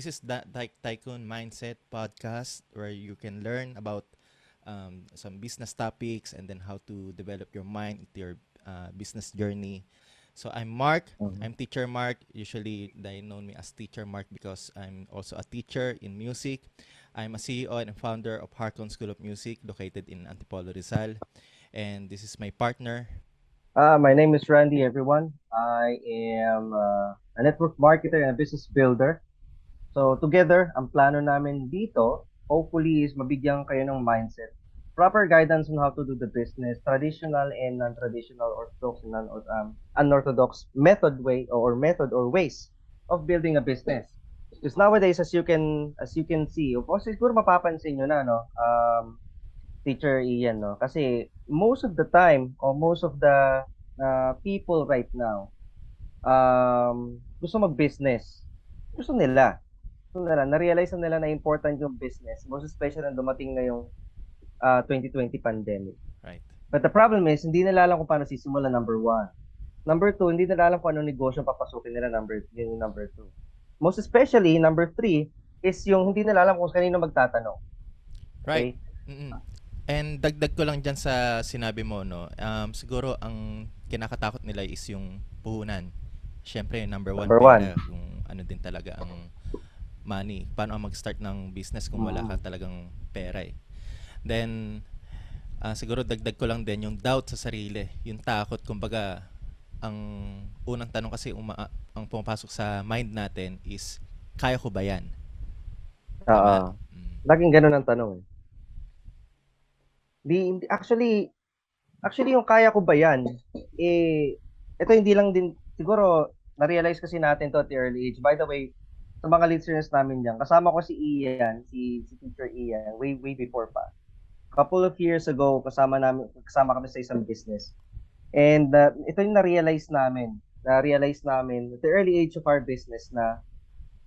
This is the Ty- Tycoon Mindset podcast where you can learn about um, some business topics and then how to develop your mind into your uh, business journey. So I'm Mark. Mhm. I'm Teacher Mark. Usually they know me as Teacher Mark because I'm also a teacher in music. I'm a CEO and founder of Harcon School of Music located in Antipolo, Rizal. And this is my partner. Uh, my name is Randy, everyone. I am uh, a network marketer and a business builder. So together, ang plano namin dito, hopefully is mabigyan kayo ng mindset. Proper guidance on how to do the business, traditional and non-traditional, orthodox and non um, unorthodox method way or method or ways of building a business. Because nowadays, as you can as you can see, of course, siguro mapapansin nyo na, no, um, Teacher Ian, no? Kasi most of the time, or most of the uh, people right now, um, gusto mag-business. Gusto nila. Gusto nila. Na-realize na nila na important yung business. Most especially na dumating na yung uh, 2020 pandemic. Right. But the problem is, hindi nila alam kung paano sisimula, number one. Number two, hindi nila alam kung anong negosyo papasukin nila, number, yun yung number two. Most especially, number three, is yung hindi nila alam kung kanino magtatanong. Right. Okay? Mm-mm. And dagdag ko lang dyan sa sinabi mo, no, um, siguro ang kinakatakot nila is yung puhunan. Siyempre, number one, Number pera, kung ano din talaga ang money. Paano ang mag-start ng business kung wala ka talagang pera eh. Then, ah, siguro dagdag ko lang din yung doubt sa sarili. Yung takot, kumbaga, ang unang tanong kasi uma- ang pumapasok sa mind natin is, kaya ko ba yan? Oo. Tama? Mm. Laging ganun ang tanong eh. Di, actually, actually yung kaya ko ba yan, eh, ito hindi lang din, siguro, na-realize kasi natin to at the early age. By the way, sa mga listeners namin dyan, kasama ko si Ian, si, si Teacher Ian, way, way before pa. Couple of years ago, kasama namin, kasama kami sa isang business. And uh, ito yung na-realize namin, na-realize namin at the early age of our business na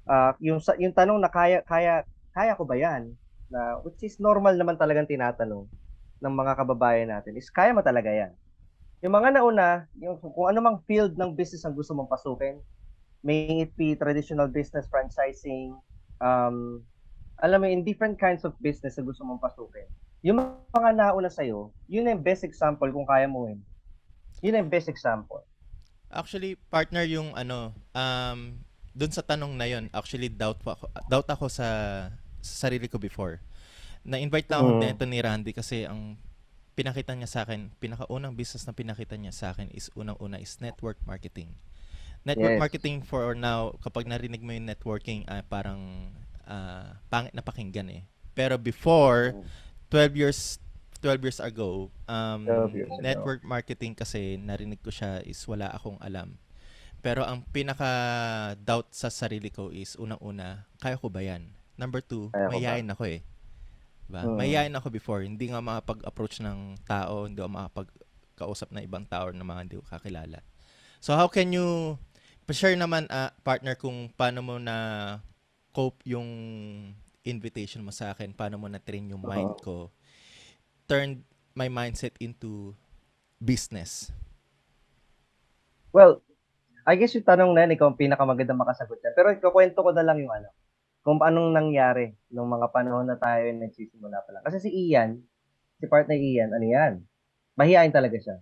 ah, yung yung tanong na kaya kaya kaya ko ba 'yan? Na which is normal naman talagang tinatanong ng mga kababayan natin is kaya mo talaga 'yan. Yung mga nauna, yung kung ano mang field ng business ang gusto mong pasukin, may it be traditional business franchising, um, alam mo, in different kinds of business na gusto mong pasukin. Yung mga nauna sa'yo, yun ang best example kung kaya mo yun. Yun ang best example. Actually, partner yung ano, um, dun sa tanong na yon actually doubt, pa ako, doubt ako sa, sa sarili ko before. Na-invite lang ako Mm. nito ni Randy kasi ang pinakita niya sa akin, pinakaunang business na pinakita niya sa akin is unang-una is network marketing. Network Yes. marketing for now, kapag narinig mo yung networking, ah, parang ah, pangit na pakinggan eh. Pero before, 12 years 12 years ago, um, 12 years ago. network marketing kasi narinig ko siya is wala akong alam. Pero ang pinaka-doubt sa sarili ko is, unang-una, kaya ko ba yan? Number two, Kaya mayayain ako eh. Diba? Mm. Mayayain ako before. Hindi nga makapag-approach ng tao, hindi ako makapag-kausap ng ibang tao na mga hindi ko kakilala. So how can you, pa-share naman, ah, partner, kung paano mo na cope yung invitation mo sa akin, paano mo na-train yung mind ko, turn my mindset into business. Well, I guess yung tanong na yan, ikaw ang pinakamagandang makasagot yan. Pero ikukwento ko na lang yung ano, kung anong nangyari nung mga panahon na tayo yung nagsisimula pa lang. Kasi si Ian, si partner Ian, ano yan? Mahihain talaga siya.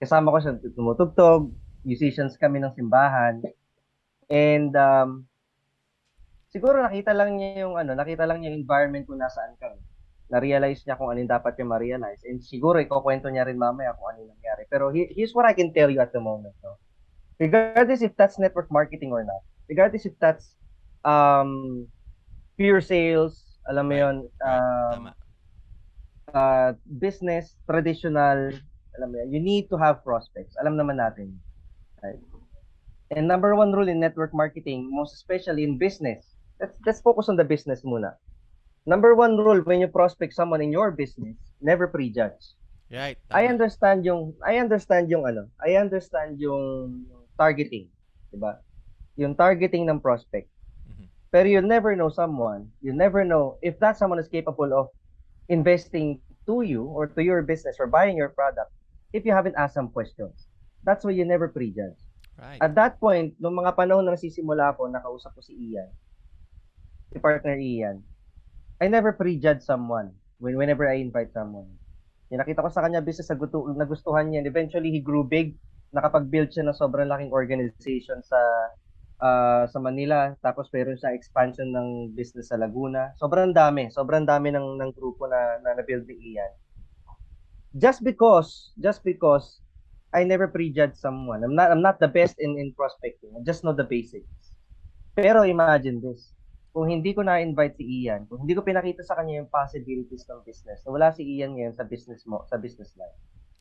Kasama ko siya tumutugtog, musicians kami ng simbahan. And um, siguro nakita lang niya yung ano, nakita lang niya yung environment kung nasaan kami. Na-realize niya kung ano yung dapat niya ma-realize. And siguro ikukwento niya rin mamaya kung ano nangyari. Pero he- here's what I can tell you at the moment. No? regardless if that's network marketing or not, regardless if that's um, pure sales, alam mo yun, um, uh, business, traditional, alam mo yun, you need to have prospects. Alam naman natin. Right? And number one rule in network marketing, most especially in business, let's, let's focus on the business muna. Number one rule when you prospect someone in your business, never prejudge. Right, I understand yung I understand yung ano, I understand yung targeting, 'di ba? Yung targeting ng prospect. Mhm. Pero you never know someone, you never know if that someone is capable of investing to you or to your business or buying your product if you haven't asked some questions. That's why you never prejudge. Right. At that point, nung mga panahon na nasisimula ako, nakausap ko si Ian, si partner Ian, I never prejudge someone when whenever I invite someone. Yung nakita ko sa kanya business na gusto, nagustuhan niya and eventually he grew big. Nakapag-build siya ng sobrang laking organization sa uh, sa Manila. Tapos meron siya expansion ng business sa Laguna. Sobrang dami. Sobrang dami ng, ng grupo na, na na-build ni Ian. Just because, just because I never prejudge someone. I'm not I'm not the best in in prospecting. I just know the basics. Pero imagine this kung hindi ko na-invite si Ian, kung hindi ko pinakita sa kanya yung possibilities ng business, na wala si Ian ngayon sa business mo, sa business life.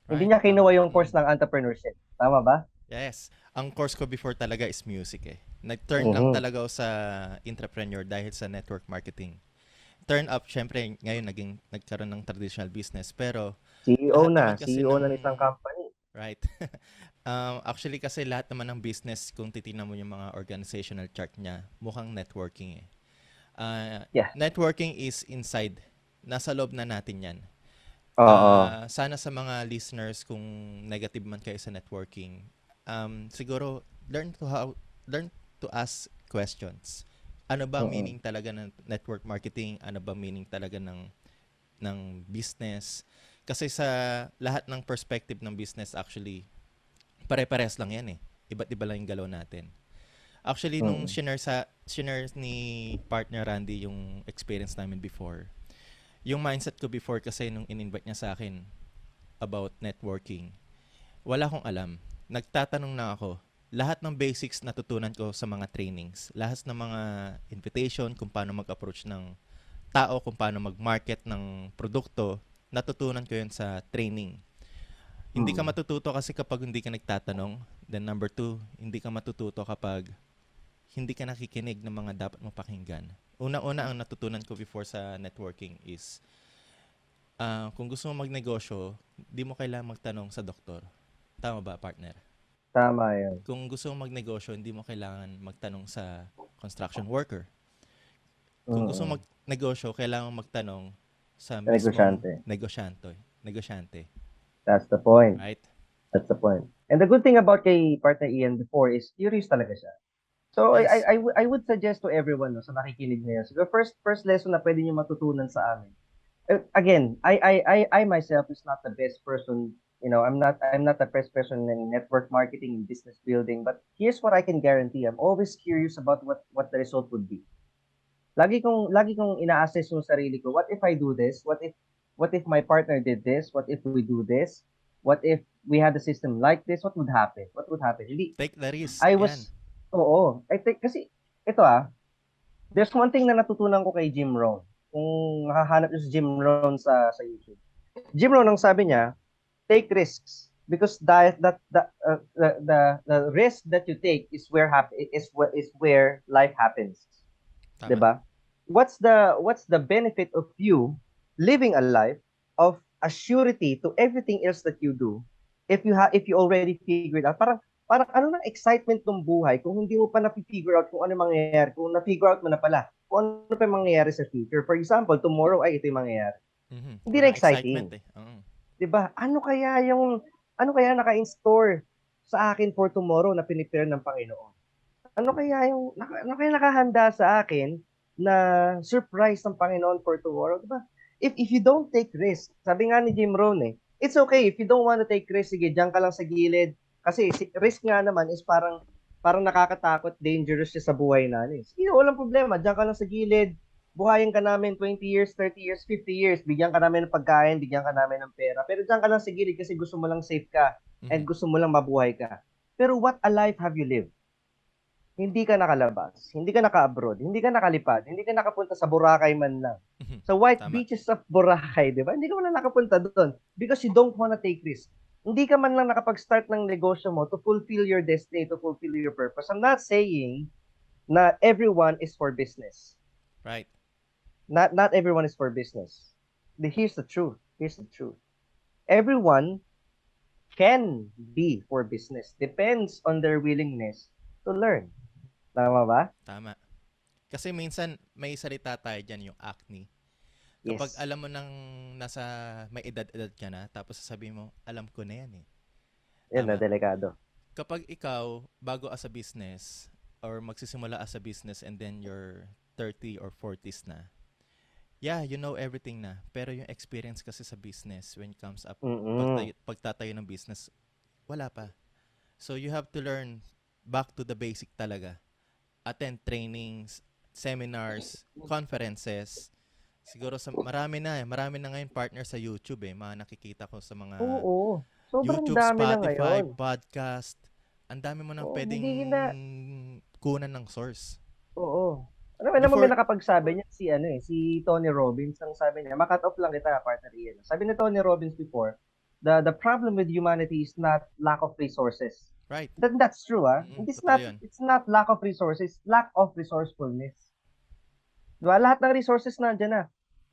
Right. Hindi niya kinuha yung course ng entrepreneurship. Tama ba? Yes. Ang course ko before talaga is music eh. Nag-turn uh-huh. lang talaga ako sa entrepreneur dahil sa network marketing. Turn up, syempre, ngayon naging nagkaroon ng traditional business. Pero, CEO na. CEO ng, na ng isang company. Right. um, actually, kasi lahat naman ng business, kung titingnan mo yung mga organizational chart niya, mukhang networking eh. Uh, yeah. Networking is inside. Nasa loob na natin yan. Oo. Uh, sana sa mga listeners kung negative man kayo sa networking, um, siguro learn to how learn to ask questions. Ano ba uh-huh. meaning talaga ng network marketing? Ano ba meaning talaga ng ng business? Kasi sa lahat ng perspective ng business actually pare-pares lang yan eh. Iba't iba lang yung galaw natin. Actually, nung shinare, sa, shinare ni partner Randy yung experience namin before, yung mindset ko before kasi nung in-invite niya sa akin about networking, wala akong alam. Nagtatanong na ako, lahat ng basics natutunan ko sa mga trainings. Lahat ng mga invitation kung paano mag-approach ng tao, kung paano mag-market ng produkto, natutunan ko yun sa training. Hindi ka mm. matututo kasi kapag hindi ka nagtatanong. Then number two, hindi ka matututo kapag hindi ka nakikinig ng mga dapat mong pakinggan. Una-una ang natutunan ko before sa networking is uh, kung gusto mo magnegosyo, di mo kailangan magtanong sa doktor. Tama ba, partner? Tama yun. Kung gusto mo magnegosyo, hindi mo kailangan magtanong sa construction worker. Kung gusto mo magnegosyo, kailangan magtanong sa negosyante. Negosyante. Negosyante. That's the point. Right? That's the point. And the good thing about kay partner Ian before is curious talaga siya. So yes. I, I, I would suggest to everyone no, sa nakikinig ngayon. So the first first lesson na pwede niyo matutunan sa amin. Uh, again, I, I I I myself is not the best person, you know, I'm not I'm not the best person in network marketing and business building, but here's what I can guarantee. I'm always curious about what what the result would be. Lagi kong lagi kong ina-assess yung sarili ko. What if I do this? What if what if my partner did this? What if we do this? What if we had a system like this? What would happen? What would happen? Hindi, Take the risk. I was Yan Oo. I think, kasi, ito ah, there's one thing na natutunan ko kay Jim Rohn. Kung nakahanap nyo si Jim Rohn sa, sa YouTube. Jim Rohn, ang sabi niya, take risks because that that, that uh, the, the the risk that you take is where hap- is is where life happens. Tama. 'Di ba? What's the what's the benefit of you living a life of a surety to everything else that you do if you have if you already figured out parang parang ano na excitement ng buhay kung hindi mo pa na-figure out kung ano mangyayari, kung na-figure out mo na pala, kung ano pa mangyayari sa future. For example, tomorrow ay ito yung mangyayari. Mm-hmm. Hindi na exciting. Eh. Uh-huh. 'Di ba? Ano kaya yung ano kaya naka-install sa akin for tomorrow na pinipare ng Panginoon? Ano kaya yung ano kaya nakahanda sa akin na surprise ng Panginoon for tomorrow, 'di ba? If if you don't take risk, sabi nga ni Jim Rohn eh, it's okay if you don't want to take risk, sige, diyan ka lang sa gilid, kasi si, risk nga naman is parang parang nakakatakot, dangerous siya sa buhay natin. Sige, walang problema. Diyan ka lang sa gilid. Buhayin ka namin 20 years, 30 years, 50 years. Bigyan ka namin ng pagkain, bigyan ka namin ng pera. Pero diyan ka lang sa gilid kasi gusto mo lang safe ka mm-hmm. and gusto mo lang mabuhay ka. Pero what a life have you lived? Hindi ka nakalabas, hindi ka naka-abroad, hindi ka nakalipad, hindi ka nakapunta sa Boracay man lang. Mm-hmm. Sa white Tama. beaches of Boracay, di ba? Hindi ka man nakapunta doon because you don't wanna take risk hindi ka man lang nakapag-start ng negosyo mo to fulfill your destiny, to fulfill your purpose. I'm not saying na everyone is for business. Right. Not not everyone is for business. Here's the truth. Here's the truth. Everyone can be for business. Depends on their willingness to learn. Tama ba? Tama. Kasi minsan may salita tayo dyan yung acne. Kapag yes. alam mo nang nasa may edad-edad ka na, tapos sasabihin mo, alam ko na yan eh. Yan na, delikado. Kapag ikaw, bago as a business, or magsisimula as a business and then you're 30 or 40s na, yeah, you know everything na. Pero yung experience kasi sa business when it comes up, pagtayo, pagtatayo ng business, wala pa. So you have to learn back to the basic talaga. Attend trainings, seminars, conferences. Siguro sa marami na eh. Marami na ngayon partner sa YouTube eh. Mga nakikita ko sa mga Oo. Sobrang YouTube, dami na Spotify, ngayon. podcast. Ang dami mo nang Oo, pwedeng na- kunan ng source. Oo. Ano ba naman may Before- nakapagsabi niya si ano eh, si Tony Robbins ang sabi niya, makat off lang kita partner Ian. Sabi ni Tony Robbins before, the the problem with humanity is not lack of resources. Right. That that's true ah. Mm, it's totoo not yun. it's not lack of resources, lack of resourcefulness. Diba? Lahat ng resources nandiyan na.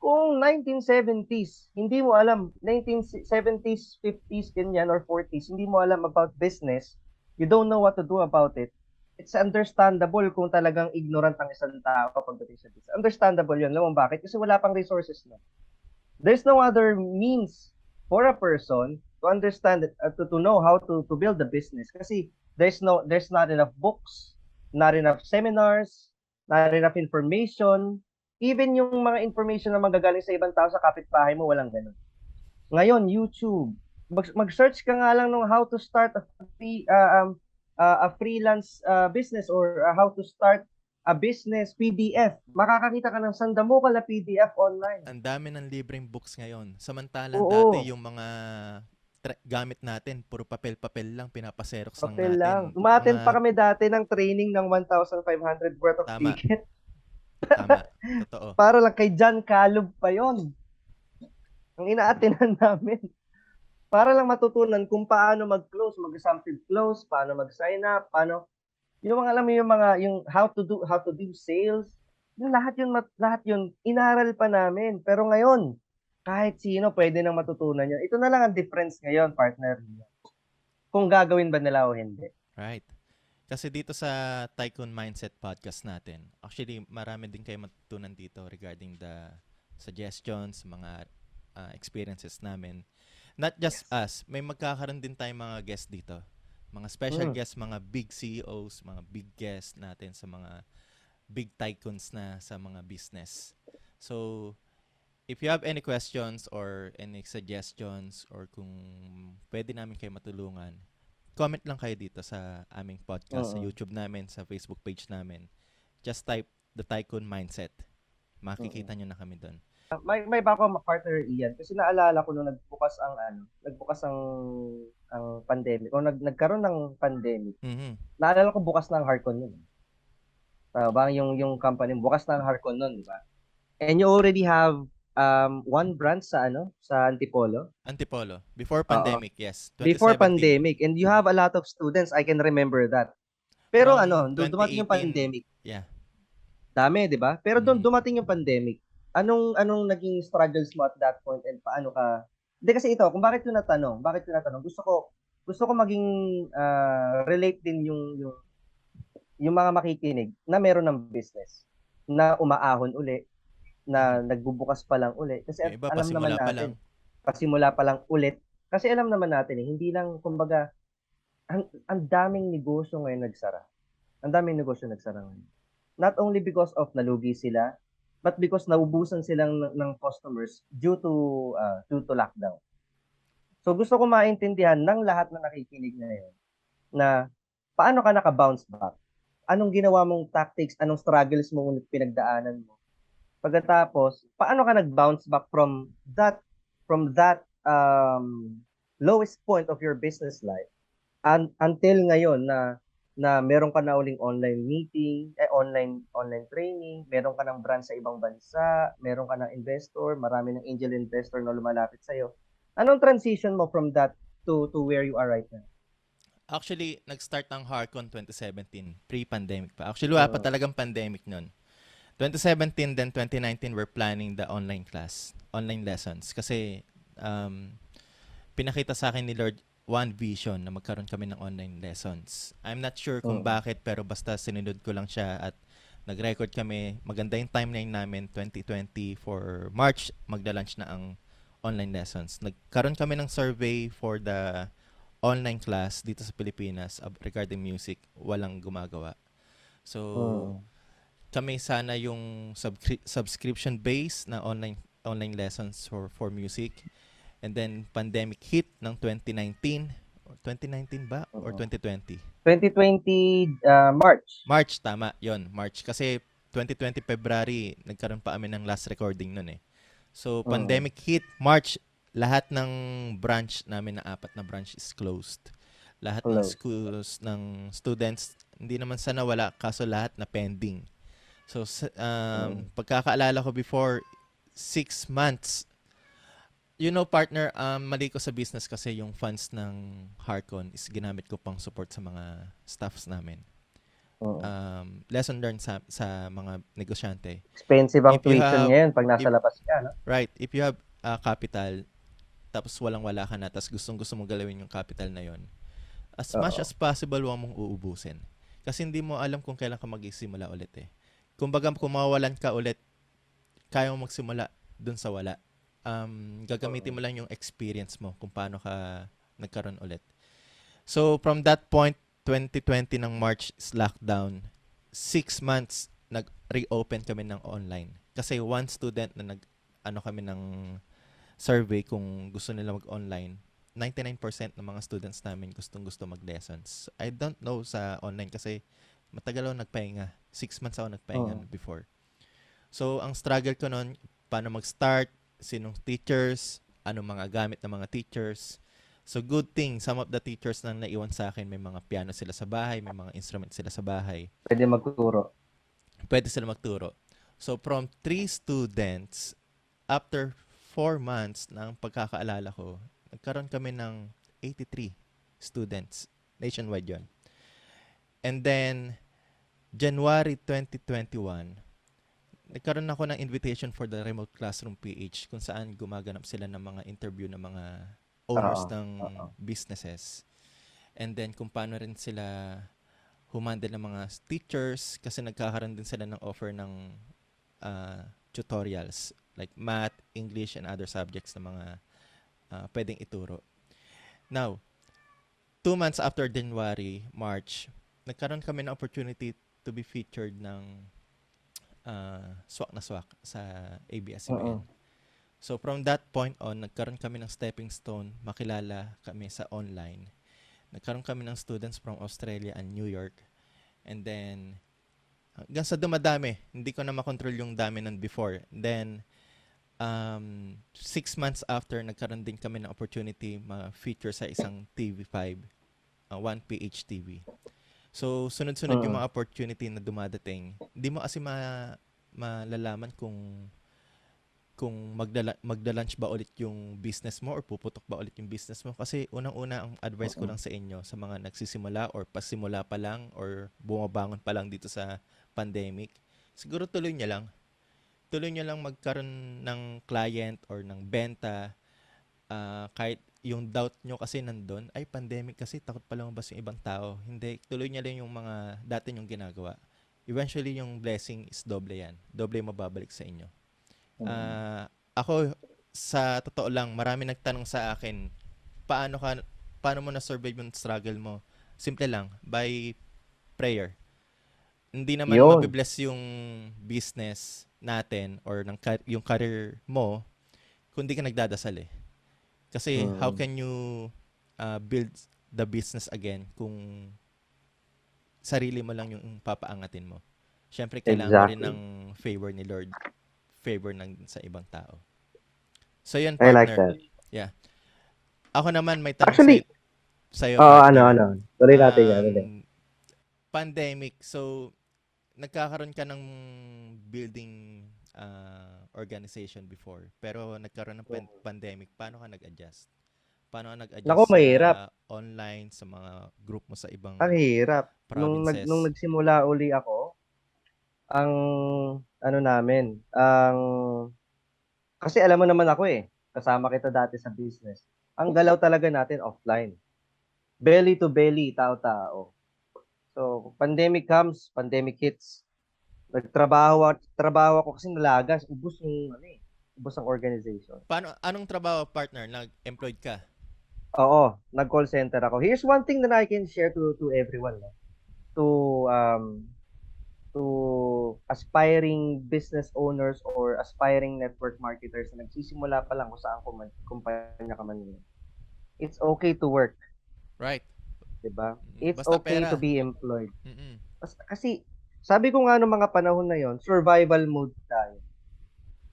Kung 1970s, hindi mo alam, 1970s, 50s, ganyan, or 40s, hindi mo alam about business, you don't know what to do about it, it's understandable kung talagang ignorant ang isang tao pagdating sa business. Understandable yun. Alam mo bakit? Kasi wala pang resources na. There's no other means for a person to understand it, uh, to, to know how to, to build a business. Kasi there's no there's not enough books, not enough seminars, not enough information. Even yung mga information na magagaling sa ibang tao sa kapitbahay mo, walang ganun. Ngayon, YouTube. Mag- mag-search ka nga lang ng how to start a free, uh, um, uh, a freelance uh, business or uh, how to start a business PDF. Makakakita ka ng sandamukal na PDF online. Ang dami ng libreng books ngayon. Samantalang Oo. dati yung mga tra- gamit natin, puro papel-papel lang, pinapaserox lang Papel natin. lang. Umaten Mga- pa kami dati ng training ng 1,500 worth of Tama. ticket. Tama. Totoo. Para lang kay John Calub pa yon. Ang inaatinan namin. Para lang matutunan kung paano mag-close, mag-assumptive close, paano mag-sign up, paano yung mga alam mo yung mga yung how to do how to do sales. Yung lahat yun lahat yun inaral pa namin. Pero ngayon, kahit sino pwede nang matutunan yun. Ito na lang ang difference ngayon, partner. Kung gagawin ba nila o hindi. Right. Kasi dito sa Tycoon Mindset podcast natin, actually marami din kayo matutunan dito regarding the suggestions, mga uh, experiences namin. Not just us, may magkakaroon din tayong mga guests dito. Mga special Mm. guests, mga big CEOs, mga big guests natin sa mga big tycoons na sa mga business. So, if you have any questions or any suggestions or kung pwede namin kayo matulungan, comment lang kayo dito sa aming podcast, sa Oo. YouTube namin, sa Facebook page namin. Just type The Tycoon Mindset. Makikita nyo na kami doon. May may bago ako partner Ian kasi naalala ko nung nagbukas ang ano, nagbukas ang ang pandemic o nag, nagkaroon ng pandemic. Mhm. Naalala ko bukas na ang Harcon yun. Tama ba? Yung yung company bukas na ang Harcon nun, di ba? And you already have um one branch sa ano, sa Antipolo Antipolo. Before pandemic, yes. before 2017. pandemic and you have a lot of students. I can remember that. Pero From ano, dumating yung 2018. pandemic. Yeah. Dami, di ba? Pero doon Mhm. dumating yung pandemic. Anong anong naging struggles mo at that point and paano ka Hindi kasi ito, kung bakit ko natanong, bakit ko natanong, gusto ko gusto ko maging ah, relate din yung yung yung mga makikinig na meron ng business na umaahon uli na nagbubukas pa lang uli kasi Yung iba, alam naman pa natin lang. pasimula pa lang ulit kasi alam naman natin eh, hindi lang kumbaga ang, ang daming negosyo ngayon nagsara. Ang daming negosyo nagsara ngayon. Not only because of nalugi sila, but because naubusan silang ng, customers due to uh, due to lockdown. So gusto ko maintindihan ng lahat na nakikinig ngayon na paano ka naka-bounce back? Anong ginawa mong tactics? Anong struggles mo pinagdaanan mo? Pagkatapos, paano ka nag-bounce back from that from that um, lowest point of your business life and until ngayon na na meron ka na uling online meeting, eh, online online training, meron ka ng brand sa ibang bansa, meron ka ng investor, marami ng angel investor na lumalapit sa iyo. Anong transition mo from that to to where you are right now? Actually, nag-start ang Harcon 2017, pre-pandemic pa. Actually, wala pa Oo. talagang pandemic nun. 2017 then 2019 we're planning the online class, online lessons kasi um, pinakita sa akin ni Lord one vision na magkaroon kami ng online lessons. I'm not sure kung Oo. bakit pero basta sinunod ko lang siya at nag-record kami. Maganda yung timeline namin 2020 for March magla-launch na ang online lessons. Nagkaroon kami ng survey for the online class dito sa Pilipinas regarding music. Walang gumagawa. So, Oo. kami sana yung subscri- subscription base na online online lessons for for music. And then pandemic hit ng 2019. Or 2019 ba or Oo. 2020? 2020 uh, March. March tama, 'yon, March kasi 2020 February nagkaroon pa kami ng last recording noon eh. So Oo. pandemic hit March, lahat ng branch namin na apat na branch is closed. Lahat ng Closed. schools ng students hindi naman sana wala kaso lahat na pending. So um, pagkakaalala ko before six months you know partner um, mali ko sa business kasi yung funds ng Harcon is ginamit ko pang support sa mga staffs namin Oo. um, lesson learned sa, sa mga negosyante. Expensive ang tuition have- ngayon pag nasa if- labas ka, no? Right. If you have uh, capital, tapos walang-wala ka na, tapos gustong-gusto mong galawin yung capital na yon as much Oo. as possible, huwag mong uubusin. Kasi hindi mo alam kung kailan ka magsisimula ulit eh. Kumbaga, kung mawalan ka ulit, kaya mo magsimula dun sa wala. Um, gagamitin mo lang yung experience mo kung paano ka nagkaroon ulit. So, from that point, 2020 ng March lockdown. Six months, nag-reopen kami ng online. Kasi one student na nag, ano kami ng survey kung gusto nila mag-online, 99% ng mga students namin gustong gusto mag-lessons. I don't know sa online kasi matagal ako nagpahinga. Six months ako nagpahinga Oo. before. So, ang struggle ko noon, paano mag-start, sinong teachers, anong mga gamit ng mga teachers. So, good thing, some of the teachers na naiwan sa akin, may mga piano sila sa bahay, may mga instruments sila sa bahay Pwede magturo. pwede sila magturo. So, from three students, after four months ng pagkakaalala ko, nagkaroon kami ng 83 students. Nationwide yon. And then, January 2021, nagkaroon ako ng invitation for the Remote Classroom PH kung saan gumaganap sila ng mga interview ng mga owners Oo, ng oo. businesses. And then, kung paano rin sila humandle ng mga teachers kasi nagkakaroon din sila ng offer ng ah, tutorials like math, English, and other subjects na mga ah, pwedeng ituro. Now, two months after January, March, nagkaroon kami ng opportunity to be featured ng ah, swak na swak sa ABS-CBN. Oo. So from that point on, nagkaroon kami ng stepping stone, makilala kami sa online. Nagkaroon kami ng students from Australia and New York. And then, hanggang sa dumadami, hindi ko na makontrol yung dami nun before. Then, um, six months after, nagkaroon din kami ng opportunity ma-feature sa isang TV5, uh, 1PH TV. So, sunod-sunod yung Mm. mga opportunity na dumadating. Hindi mo kasi ma malalaman kung kung magdala, magda-launch ba ulit yung business mo or puputok ba ulit yung business mo. Kasi unang-una, ang advice ko lang sa inyo, sa mga nagsisimula or pasimula pa lang or bumabangon pa lang dito sa pandemic, siguro tuloy nyo lang. Tuloy nyo lang magkaroon ng client or ng benta. Ah, kahit yung doubt nyo kasi nandun, ay pandemic kasi takot pa lumabas yung ibang tao. Hindi, tuloy nyo lang yung mga dati nyong ginagawa. Eventually, yung blessing is doble yan. Doble yung mababalik sa inyo. Ah, ako sa totoo lang, marami nagtanong sa akin, paano ka paano mo na survive yung struggle mo? Simple lang, by prayer. Hindi naman Yun. mabibless yung business natin or ng yung career mo kung di ka nagdadasal eh. Kasi Mm. how can you uh, build the business again kung sarili mo lang yung papaangatin mo? Siyempre, kailangan mo rin Exactly. ng favor ni Lord. Favor ng sa ibang tao. So, yun, I like partner. that. Ako naman, may tanong Actually, sa'yo. Oo, partner. ano, ano. Tuloy natin yan. Um, ulit. Pandemic. So, nagkakaroon ka ng building uh, organization before. Pero nagkaroon ng pan- pandemic. Paano ka nag-adjust? Paano ka nag-adjust Naku, mahirap. sa online, sa mga group mo sa ibang Ang hirap. Nung, nag, provinces? nung nagsimula uli ako, ang ano namin, ang kasi alam mo naman ako eh, kasama kita dati sa business. Ang galaw talaga natin offline. Belly to belly, tao-tao. So, pandemic comes, pandemic hits. Nagtrabaho at trabaho ako kasi nalagas, ubos yung ano eh, ubos ang organization. Paano, anong trabaho, partner? Nag-employed ka? Oo, nag-call center ako. Here's one thing that I can share to to everyone. No? To um to aspiring business owners or aspiring network marketers na nagsisimula pa lang kung saan kuman- kumpanya ka man ngayon. It's okay to work, Right. 'di ba? Mm, It's basta okay pera. to be employed. Mm-mm. Kasi sabi ko nga nung mga panahon na yon, survival mode tayo.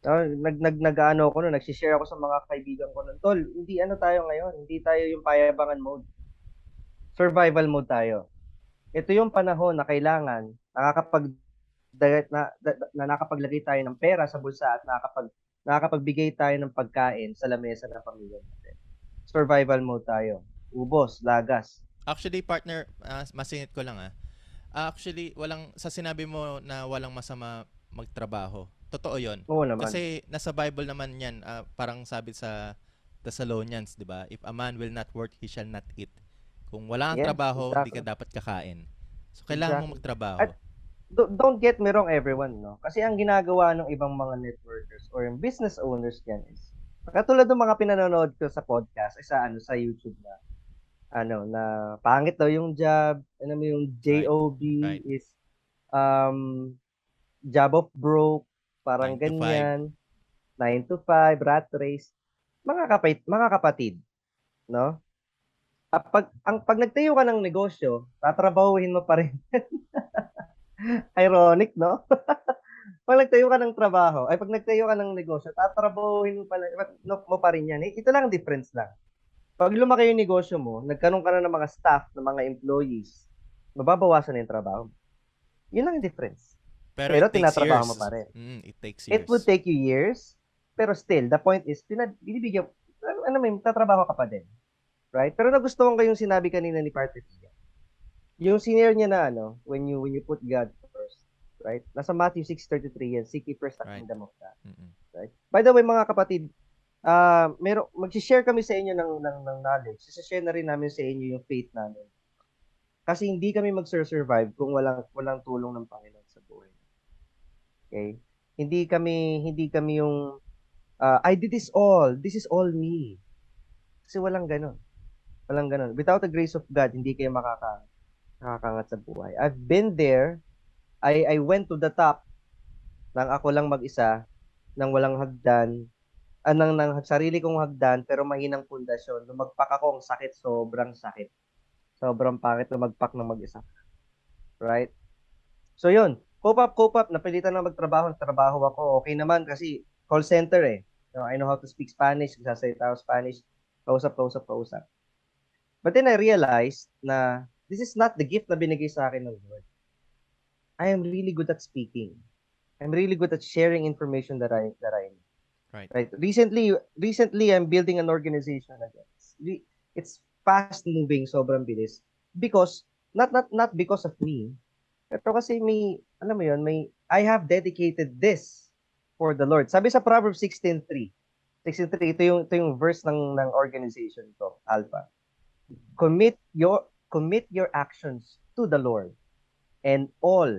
No, nag nag nag-ano ako no, nagsi-share ako sa mga kaibigan ko nun, tol, hindi ano tayo ngayon, hindi tayo yung payabangan mode. Survival mode tayo. Ito yung panahon na kailangan nakakapag na, na, na nakapaglagay tayo ng pera sa bulsa at nakakapag nakakapagbigay tayo ng pagkain sa lamesa ng pamilya natin. Survival mode tayo. Ubos, lagas. Actually, partner, ah, masingit ko lang ah. Ah, actually, walang sa sinabi mo na walang masama magtrabaho. Totoo 'yon. Oo naman. Kasi nasa Bible naman 'yan, ah, parang sabi sa Thessalonians, 'di ba? If a man will not work, he shall not eat. Kung wala kang Yes, trabaho, hindi ka exactly. dapat kakain. So kailangan mo Exactly. magtrabaho. At- do- don't get me wrong everyone, no? Kasi ang ginagawa ng ibang mga networkers or yung business owners diyan is katulad ng mga pinanonood ko sa podcast ay sa ano sa YouTube na ano na pangit daw yung job, ano mo yung JOB right. is um job of broke, parang Nine to ganyan. 9 to 5, rat race. Mga kapit, mga kapatid, no? Ah, pag ang pag nagtayo ka ng negosyo, tatrabahuhin mo pa rin. Ironic, no? pag nagtayo ka ng trabaho, ay pag nagtayo ka ng negosyo, tatrabahuhin mo pa, no, mo pa rin yan. Eh, Ito lang ang difference lang. Pag lumaki yung negosyo mo, nagkaroon ka na ng mga staff, ng mga employees, mababawasan na yung trabaho. mo. Yun lang ang difference. Pero, pero tinatrabaho years. mo pa rin. Mm, it takes years. It would take you years, pero still, the point is, pinag, binibigyan, ano mo, yun, tatrabaho ka pa din. Right? Pero nagustuhan ko yung sinabi kanina ni Partner Tia. Yung senior niya na ano, when you when you put God first, right? Nasa Matthew 6:33 yan, seek ye first the Right. kingdom of God, Mm-mm. right? By the way, mga kapatid, ah meron magsi-share kami sa inyo ng ng, ng knowledge. Sisi-share na rin namin sa inyo yung faith namin. Kasi hindi kami mag-survive kung walang walang tulong ng Panginoon sa buhay. Okay? Hindi kami hindi kami yung ah, I did this all. This is all me. Kasi walang ganun. Walang ganun. Without the grace of God, hindi kayo makaka nakakangat sa buhay. I've been there. I I went to the top nang ako lang mag-isa, nang walang hagdan, anang nang sarili kong hagdan pero mahinang pundasyon. Lumagpak ako, ang sakit, sobrang sakit. Sobrang pangit lumagpak ng mag-isa. Right? So yun, cope up, cope up, napilitan na magtrabaho, trabaho ako. Okay naman kasi call center eh. So, I know how to speak Spanish, nagsasalita ako Spanish, kausap, kausap, kausap. But then I realized na this is not the gift na binigay sa akin ng Lord. I am really good at speaking. I'm really good at sharing information that I that I know. Right. Right. Recently, recently I'm building an organization again. It's, fast moving, sobrang bilis. Because not not not because of me. Pero kasi may alam mo 'yon, may I have dedicated this for the Lord. Sabi sa Proverbs 16:3. 16:3 ito yung ito yung verse ng ng organization ko, Alpha. Commit your commit your actions to the Lord and all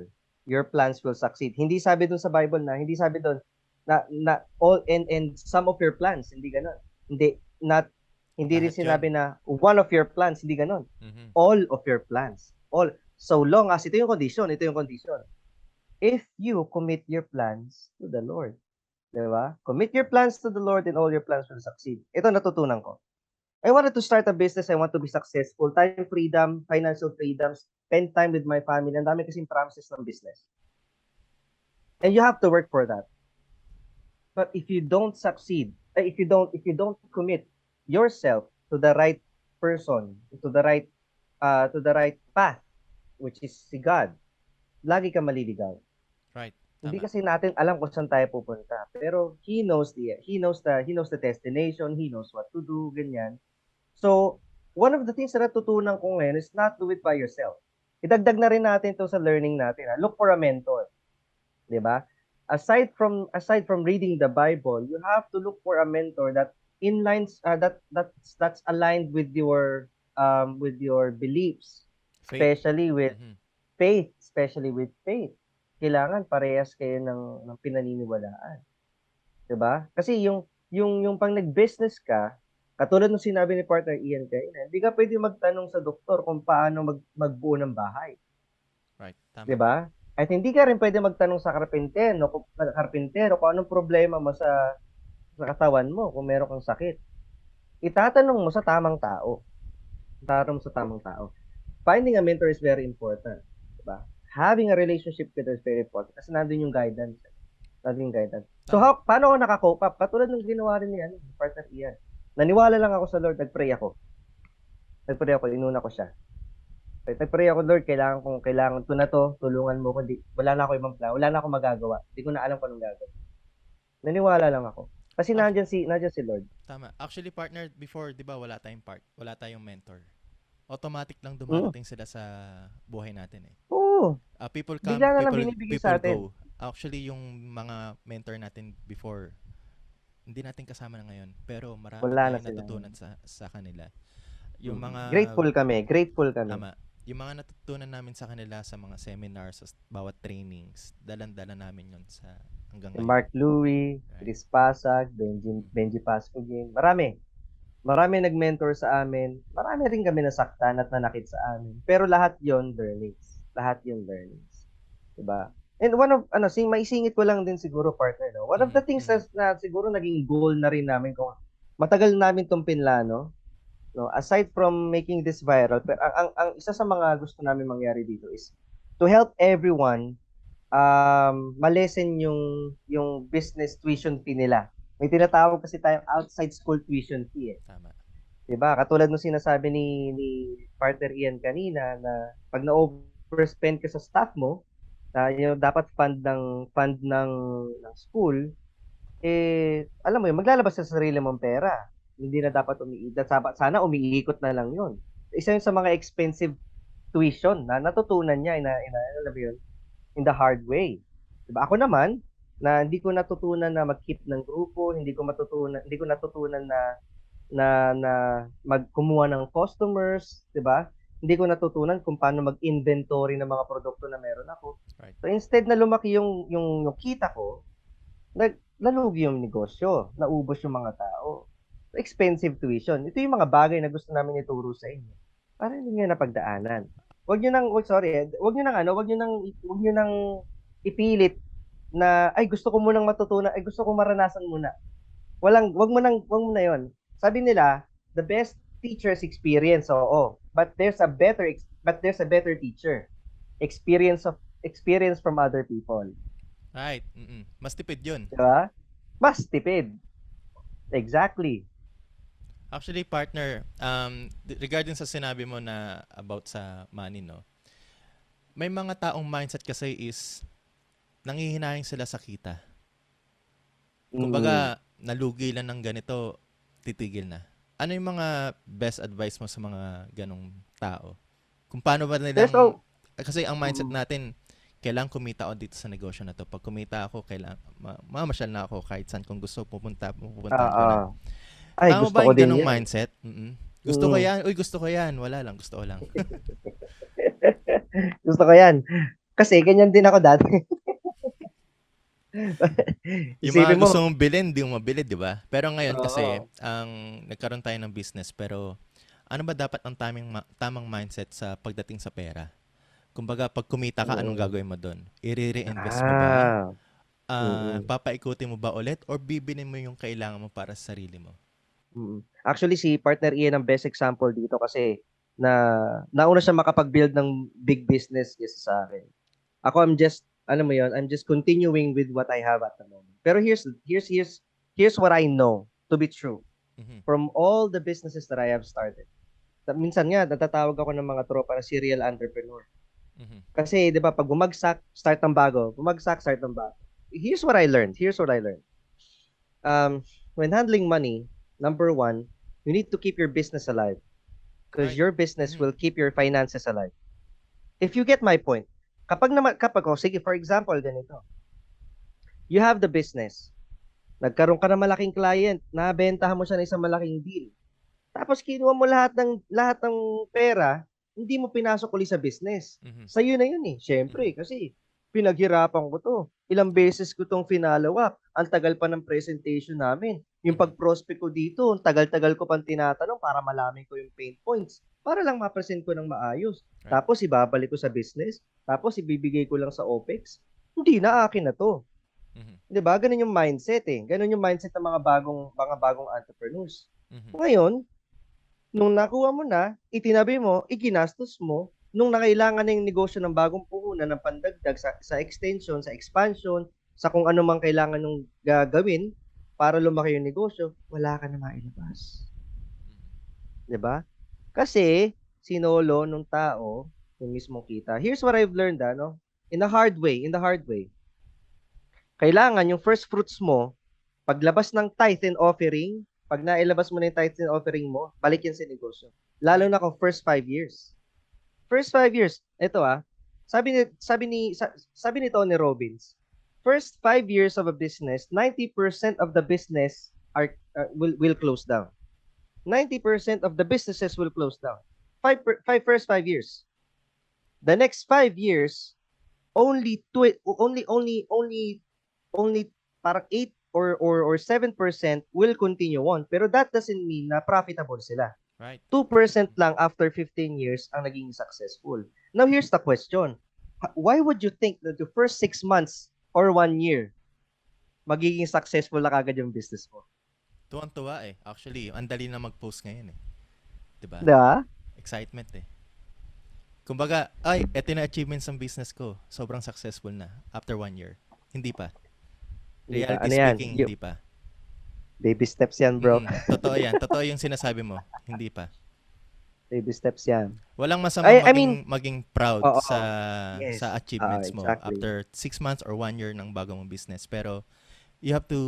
your plans will succeed. Hindi sabi doon sa Bible na, hindi sabi doon na, na all and and some of your plans, hindi ganoon. Hindi not hindi rin sinabi na one of your plans, hindi ganoon. Mhm. All of your plans. All so long as ito yung condition, ito yung condition. If you commit your plans to the Lord. 'Di ba? Commit your plans to the Lord and all your plans will succeed. Ito natutunan ko. I wanted to start a business. I want to be successful. Time freedom, financial freedom, spend time with my family. Ang dami kasing promises ng business. And you have to work for that. But if you don't succeed, eh, if you don't if you don't commit yourself to the right person, to the right uh to the right path, which is si God, lagi ka maliligaw. Right. Hindi Tama. kasi natin alam kung saan tayo pupunta. Pero he knows the he knows the he knows the destination, he knows what to do, ganyan. So, one of the things na natutunan ko ngayon is not do it by yourself. Idagdag na rin natin to sa learning natin. Ha? Look for a mentor. 'Di ba? Aside from aside from reading the Bible, you have to look for a mentor that inlines uh, that that's that's aligned with your um with your beliefs, Faith. especially with Mhm. faith, especially with faith, kailangan parehas kayo ng, ng pinaniniwalaan. 'Di ba? Kasi yung yung yung pang nag-business ka, katulad ng sinabi ni partner Ian kanina, hindi ka pwede magtanong sa doktor kung paano mag, magbuo ng bahay, Right. Tama. 'di ba? At hindi ka rin pwede magtanong sa karpintero, kung, karpintero kung anong problema mo sa, sa katawan mo kung meron kang sakit. Itatanong mo sa tamang tao. Itatanong mo sa tamang tao. Finding a mentor is very important. Diba? Having a relationship with is very important kasi nandun yung guidance. Nandun yung guidance. So, how, paano ako nakakope up? Katulad ng ginawa rin ni ano, partner Ian. Naniwala lang ako sa Lord, nagpray ako. Nagpray ako, inuna ko siya. Nagpray ako, Lord, kailangan kong, kailangan to na to, tulungan mo ko. Di, wala na ako ibang plan, wala na ako magagawa. Hindi ko na alam kung anong gagawin. Naniwala lang ako. Kasi Ah. nandyan si, nandyan si Lord. Tama. Actually, partner, before, di ba, wala tayong part, wala tayong mentor. Automatic lang Mm. dumarating sila sa buhay natin eh. Oo. Uh, people come, Bigla na lang people, binibigay people sa atin. go. Actually, yung mga mentor natin before, hindi natin kasama na ngayon. Pero marami Wala na tayong sila. natutunan sa, sa kanila. Yung Mm. mga... Grateful kami. Grateful kami. Tama. Yung mga natutunan namin sa kanila sa mga seminars, sa bawat trainings, dalan-dala namin yon sa hanggang ngayon. Mark Louie, Right. Chris Pasag, Benji, Benji Pascogin. Marami. Marami nag-mentor sa amin. Marami rin kami nasaktan at nanakit sa amin. Pero lahat yon learnings. Lahat yon learnings. Diba? And one of, ano, sing, maisingit ko lang din siguro, partner, no? One of the Mhm, things na, na siguro naging goal na rin namin kung matagal namin tong pinlano, no? Aside from making this viral, pero ang, ang, ang isa sa mga gusto namin mangyari dito is to help everyone um, malesen yung yung business tuition fee nila. May tinatawag kasi tayong outside school tuition fee eh. Tama. 'Di ba? Katulad ng sinasabi ni ni partner Ian kanina na pag na-overspend ka sa staff mo, na yung dapat fund ng fund ng ng school eh alam mo yun, maglalabas sa sarili mong pera. Hindi na dapat umiikot. Sana umiikot na lang yun. Isa yun sa mga expensive tuition na natutunan niya ina, ina alam yun, in the hard way. Diba? Ako naman, na hindi ko natutunan na mag-keep ng grupo, hindi ko matutunan, hindi ko natutunan na na na magkumuha ng customers, 'di ba? Hindi ko natutunan kung paano mag-inventory ng mga produkto na meron ako. Right. So instead na lumaki yung yung, yung kita ko, nag nalugi yung negosyo, naubos yung mga tao. Expensive tuition. Ito yung mga bagay na gusto namin ituro sa inyo. Para hindi niyo napagdaanan. Huwag niyo nang, oh, sorry, eh, huwag niyo nang ano, huwag niyo nang, huwag niyo nang ipilit na, ay gusto ko munang matutunan, ay gusto ko maranasan muna. Walang, wag mo nang, wag mo na yon. Sabi nila, the best teacher's experience, oo. But there's a better, but there's a better teacher. Experience of, experience from other people. Right. Mm-mm. Mas tipid yun. Di ba? Mas tipid. Exactly. Actually, partner, um, regarding sa sinabi mo na about sa money, no? May mga taong mindset kasi is nangihinayang sila sa kita. Kumbaga, nalugi lang ng ganito, titigil na. Ano yung mga best advice mo sa mga ganong tao? Kung paano ba. There's no- kasi ang mindset Mm. natin, kailangan kumita ako dito sa negosyo na to. Pag kumita ako, kailangan, ma- mamasyal na ako kahit saan kung gusto, pupunta, pupunta Ah, ko na. Ah. Ay, Tama gusto ba ko yung din ganong yan. mindset? Mm-mm. Gusto ko Mm. yan. Uy, gusto ko yan. Wala lang. Gusto ko lang. Gusto ko yan. Kasi ganyan din ako dati. yung mga mo, gusto mong bilhin, di mo mabili, di ba? Pero ngayon kasi, Oo. ang nagkaroon tayo ng business, pero ano ba dapat ang tamang, ma- tamang mindset sa pagdating sa pera? Kumbaga, pag kumita ka, anong Mm. gagawin mo doon? I-re-reinvest mo ba? ah, Ah, Mm. papaikutin mo ba ulit? Or bibinin mo yung kailangan mo para sa sarili mo? Mm. Actually, si partner Ian ang best example dito kasi na nauna siya makapag-build ng big business kaysa sa akin. Ako, I'm just, alam mo yon I'm just continuing with what I have at the moment. Pero here's, here's, here's, here's what I know to be true. Mhm. from all the businesses that I have started. Ta- Minsan nga, natatawag ako ng mga tropa na serial entrepreneur. Mhm. Kasi, di ba, pag bumagsak, start ng bago. Bumagsak, start ng bago. Here's what I learned. Here's what I learned. Um, when handling money, number one, you need to keep your business alive. Because Right. your business Mhm. will keep your finances alive. If you get my point, kapag naman, kapag, oh, sige, for example, ganito. You have the business. Nagkaroon ka ng malaking client, nabentahan mo siya ng isang malaking deal. Tapos kinuha mo lahat ng lahat ng pera, hindi mo pinasok uli sa business. Mhm. Sa'yo na yun eh. Siyempre, kasi pinaghirapan ko to. Ilang beses ko tong finalo up. Ang tagal pa ng presentation namin. Yung pag-prospect ko dito, ang tagal-tagal ko pang tinatanong para malaman ko yung pain points. Para lang ma-present ko ng maayos. Right. Tapos ibabalik ko sa business. Tapos ibibigay ko lang sa OPEX. Hindi na akin na to. Mhm. 'Di ba? Ganun yung mindset eh. Ganun yung mindset ng mga bagong mga bagong entrepreneurs. Mhm. Ngayon, nung nakuha mo na, itinabi mo, iginastos mo, nung nakailangan na yung negosyo ng bagong puhunan ng pandagdag sa, sa extension, sa expansion, sa kung ano mang kailangan nung gagawin para lumaki yung negosyo, wala ka na mailabas. 'Di ba? Kasi sinolo nung tao yung mismong kita. Here's what I've learned, ano? In the hard way, in the hard way. Kailangan yung first fruits mo, paglabas ng tithe and offering, pag nailabas mo na yung tithe and offering mo, balik yan sa negosyo. Lalo na kung first five years. First five years, ito ah, sabi ni, sabi ni, sa- sabi ni Tony Robbins, first five years of a business, 90% of the business are uh, will will close down. 90% of the businesses will close down. Five, per- five first five years. The next five years, only twi- only only only only parang 8 or or or 7% will continue on. Pero that doesn't mean na profitable sila. Right. 2% lang after 15 years ang naging successful. Now here's the question. Why would you think that the first 6 months or 1 year magiging successful na kagad yung business mo? Tuwang-tuwa eh. Actually, ang dali na mag-post ngayon eh. 'Di ba? Diba? Excitement eh. Kumbaga, ay, eto na achievements ng business ko. Sobrang successful na after one year. Hindi pa. Reality Ano yan? speaking, Yung hindi pa. Baby steps yan, bro. Mm, totoo yan. Totoo yung sinasabi mo. Hindi pa. Baby steps yan. Walang masama I- I maging, maging proud Oo, sa Yes. sa achievements Ah, mo exactly. after six months or one year ng bago mong business. Pero you have to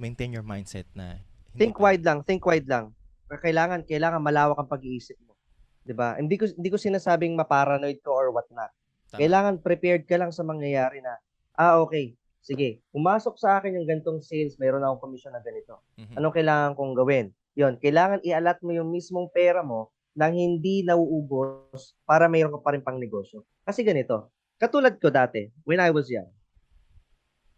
maintain your mindset na Think wide lang, think wide lang. Kailangan kailangan malawak ang pag-iisip mo. 'Di ba? Hindi ko hindi ko sinasabing maparanoid ka or what not. Tama. Kailangan prepared ka lang sa mangyayari na ah okay, sige, pumasok sa akin yung gantong sales, mayroon akong commission na ganito. Mhm. Anong kailangan kong gawin? 'Yon, kailangan i-allot mo yung mismong pera mo nang hindi nauubos para mayroon ka pa rin pang negosyo. Kasi ganito, katulad ko dati, when I was young,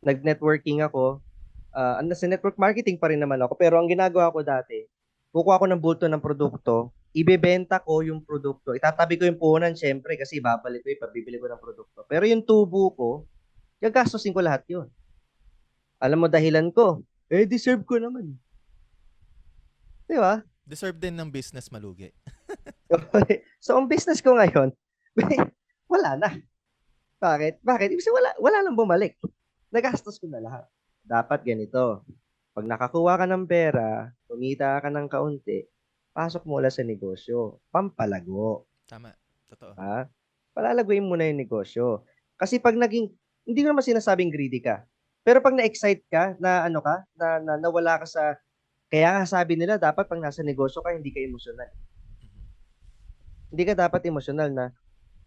nag-networking ako, ah ano sa network marketing pa rin naman ako, pero ang ginagawa ko dati, kukuha ko ng bulto ng produkto, ibebenta ko yung produkto. Itatabi ko yung puhunan, syempre, kasi babalik ko, ipabibili ko ng produkto. Pero yung tubo ko, gagastusin ko lahat yun. Alam mo dahilan ko, eh, deserve ko naman. Di ba? Deserve din ng business malugi. so, ang business ko ngayon, wala na. Bakit? Bakit? Ibig wala, wala nang bumalik. Nagastos ko na lahat. Dapat ganito. Pag nakakuha ka ng pera, kumita ka ng kaunti, pasok mo ulit sa negosyo. Pampalago. Tama. Totoo. Ha? Palalaguin mo na yung negosyo. Kasi pag naging, hindi ko naman sinasabing greedy ka. Pero pag na-excite ka, na ano ka, na, na nawala ka sa, kaya nga sabi nila, dapat pag nasa negosyo ka, hindi ka emosyonal. Hindi ka dapat emosyonal na,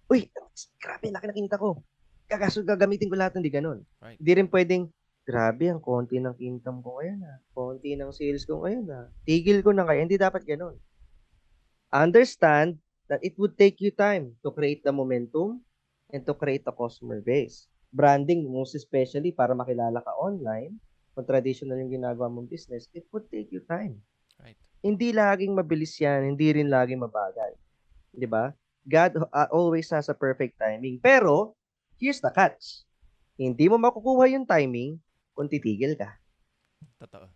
uy, grabe, laki na kinita ko. Kagaso, gagamitin ko lahat, hindi ganun. Right. Hindi rin pwedeng, grabe, ang konti ng income ko ngayon ah. Konti ng sales ko ngayon ah. Tigil ko na kaya. Hindi dapat ganun. Understand that it would take you time to create the momentum and to create a customer base. Branding, most especially para makilala ka online, kung traditional yung ginagawa mong business, it would take you time. Right. Hindi laging mabilis yan, hindi rin laging mabagal. 'Di ba? God uh, always has a perfect timing. Pero, here's the catch. Hindi mo makukuha yung timing kung titigil ka. Totoo.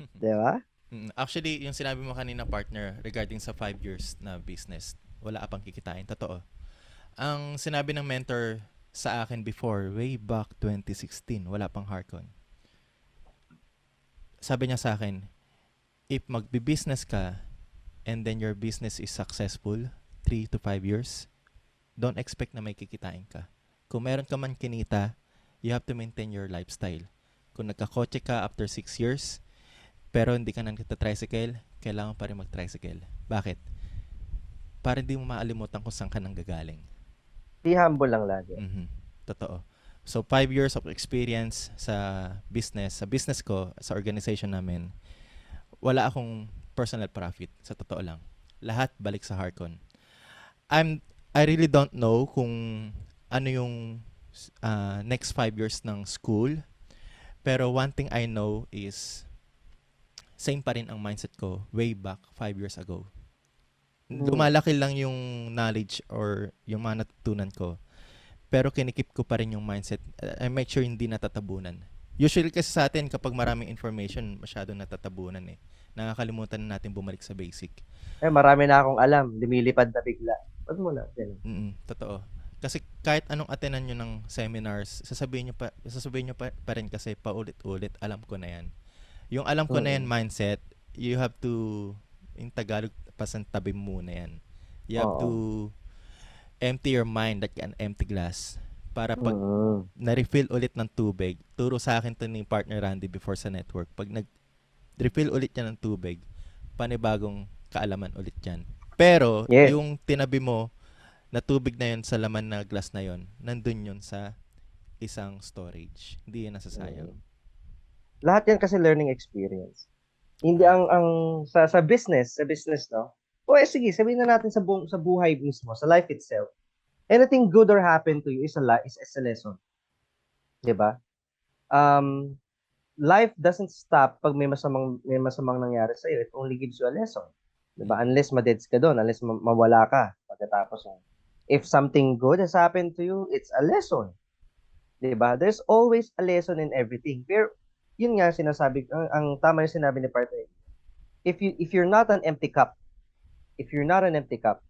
'Di ba? Mm, Actually, yung sinabi mo kanina, partner, regarding sa five years na business, wala ka pang kikitain. Totoo. Ang sinabi ng mentor sa akin before, way back 2016, wala pang Harcon. Sabi niya sa akin, if magbi-business ka and then your business is successful, 3 to 5 years, don't expect na may kikitain ka. Kung meron ka man kinita, you have to maintain your lifestyle. Kung nagkakotse ka after 6 years, pero hindi ka nang tricycle, kailangan pa rin mag-tricycle. Bakit? Para hindi mo maalimutan kung saan ka nang gagaling. Be humble lang lagi. Mhm. Totoo. So, five years of experience sa business, sa business ko, sa organization namin, wala akong personal profit, sa totoo lang. Lahat balik sa Harcon. I'm, I really don't know kung ano yung uh, next five years ng school, pero one thing I know is same pa rin ang mindset ko way back five years ago. Mm. Lumalaki lang yung knowledge or yung mga natutunan ko. Pero kinikip ko pa rin yung mindset. I make sure hindi natatabunan. Usually kasi sa atin, kapag maraming information, masyado natatabunan eh. Nakakalimutan na natin bumalik sa basic. Eh, marami na akong alam. Lumilipad na bigla. Wag mo na. Ganun. Mm totoo. Kasi kahit anong atenan nyo ng seminars, sasabihin nyo pa, sasabihin nyo pa, pa rin kasi paulit-ulit, alam ko na yan. Yung alam ko na yan mindset, you have to, in Tagalog, pasantabi muna yan. You have Oo. to empty your mind like an empty glass para pag Mm. na-refill ulit ng tubig, turo sa akin to ni partner Randy before sa network, pag nag-refill ulit yan ng tubig, panibagong kaalaman ulit yan. Pero, Yes. yung tinabi mo, na tubig na yun sa laman na glass na yun, nandun yun sa isang storage. Hindi yan nasasayang. Mm. Lahat yan kasi learning experience. Hindi ang ang sa sa business, sa business no. O eh, sige, sabihin na natin sa bu- sa buhay mismo, sa life itself. Anything good or happen to you is a li- is, is a lesson. 'Di ba? Um life doesn't stop pag may masamang may masamang nangyari sa iyo. It only gives you a lesson. 'Di ba? Unless madeds ka doon, unless ma- mawala ka pagkatapos ng if something good has happened to you, it's a lesson. 'Di ba? There's always a lesson in everything. Pero yun nga sinasabi ang, ang tama yung sinabi ni partner. If you if you're not an empty cup, if you're not an empty cup,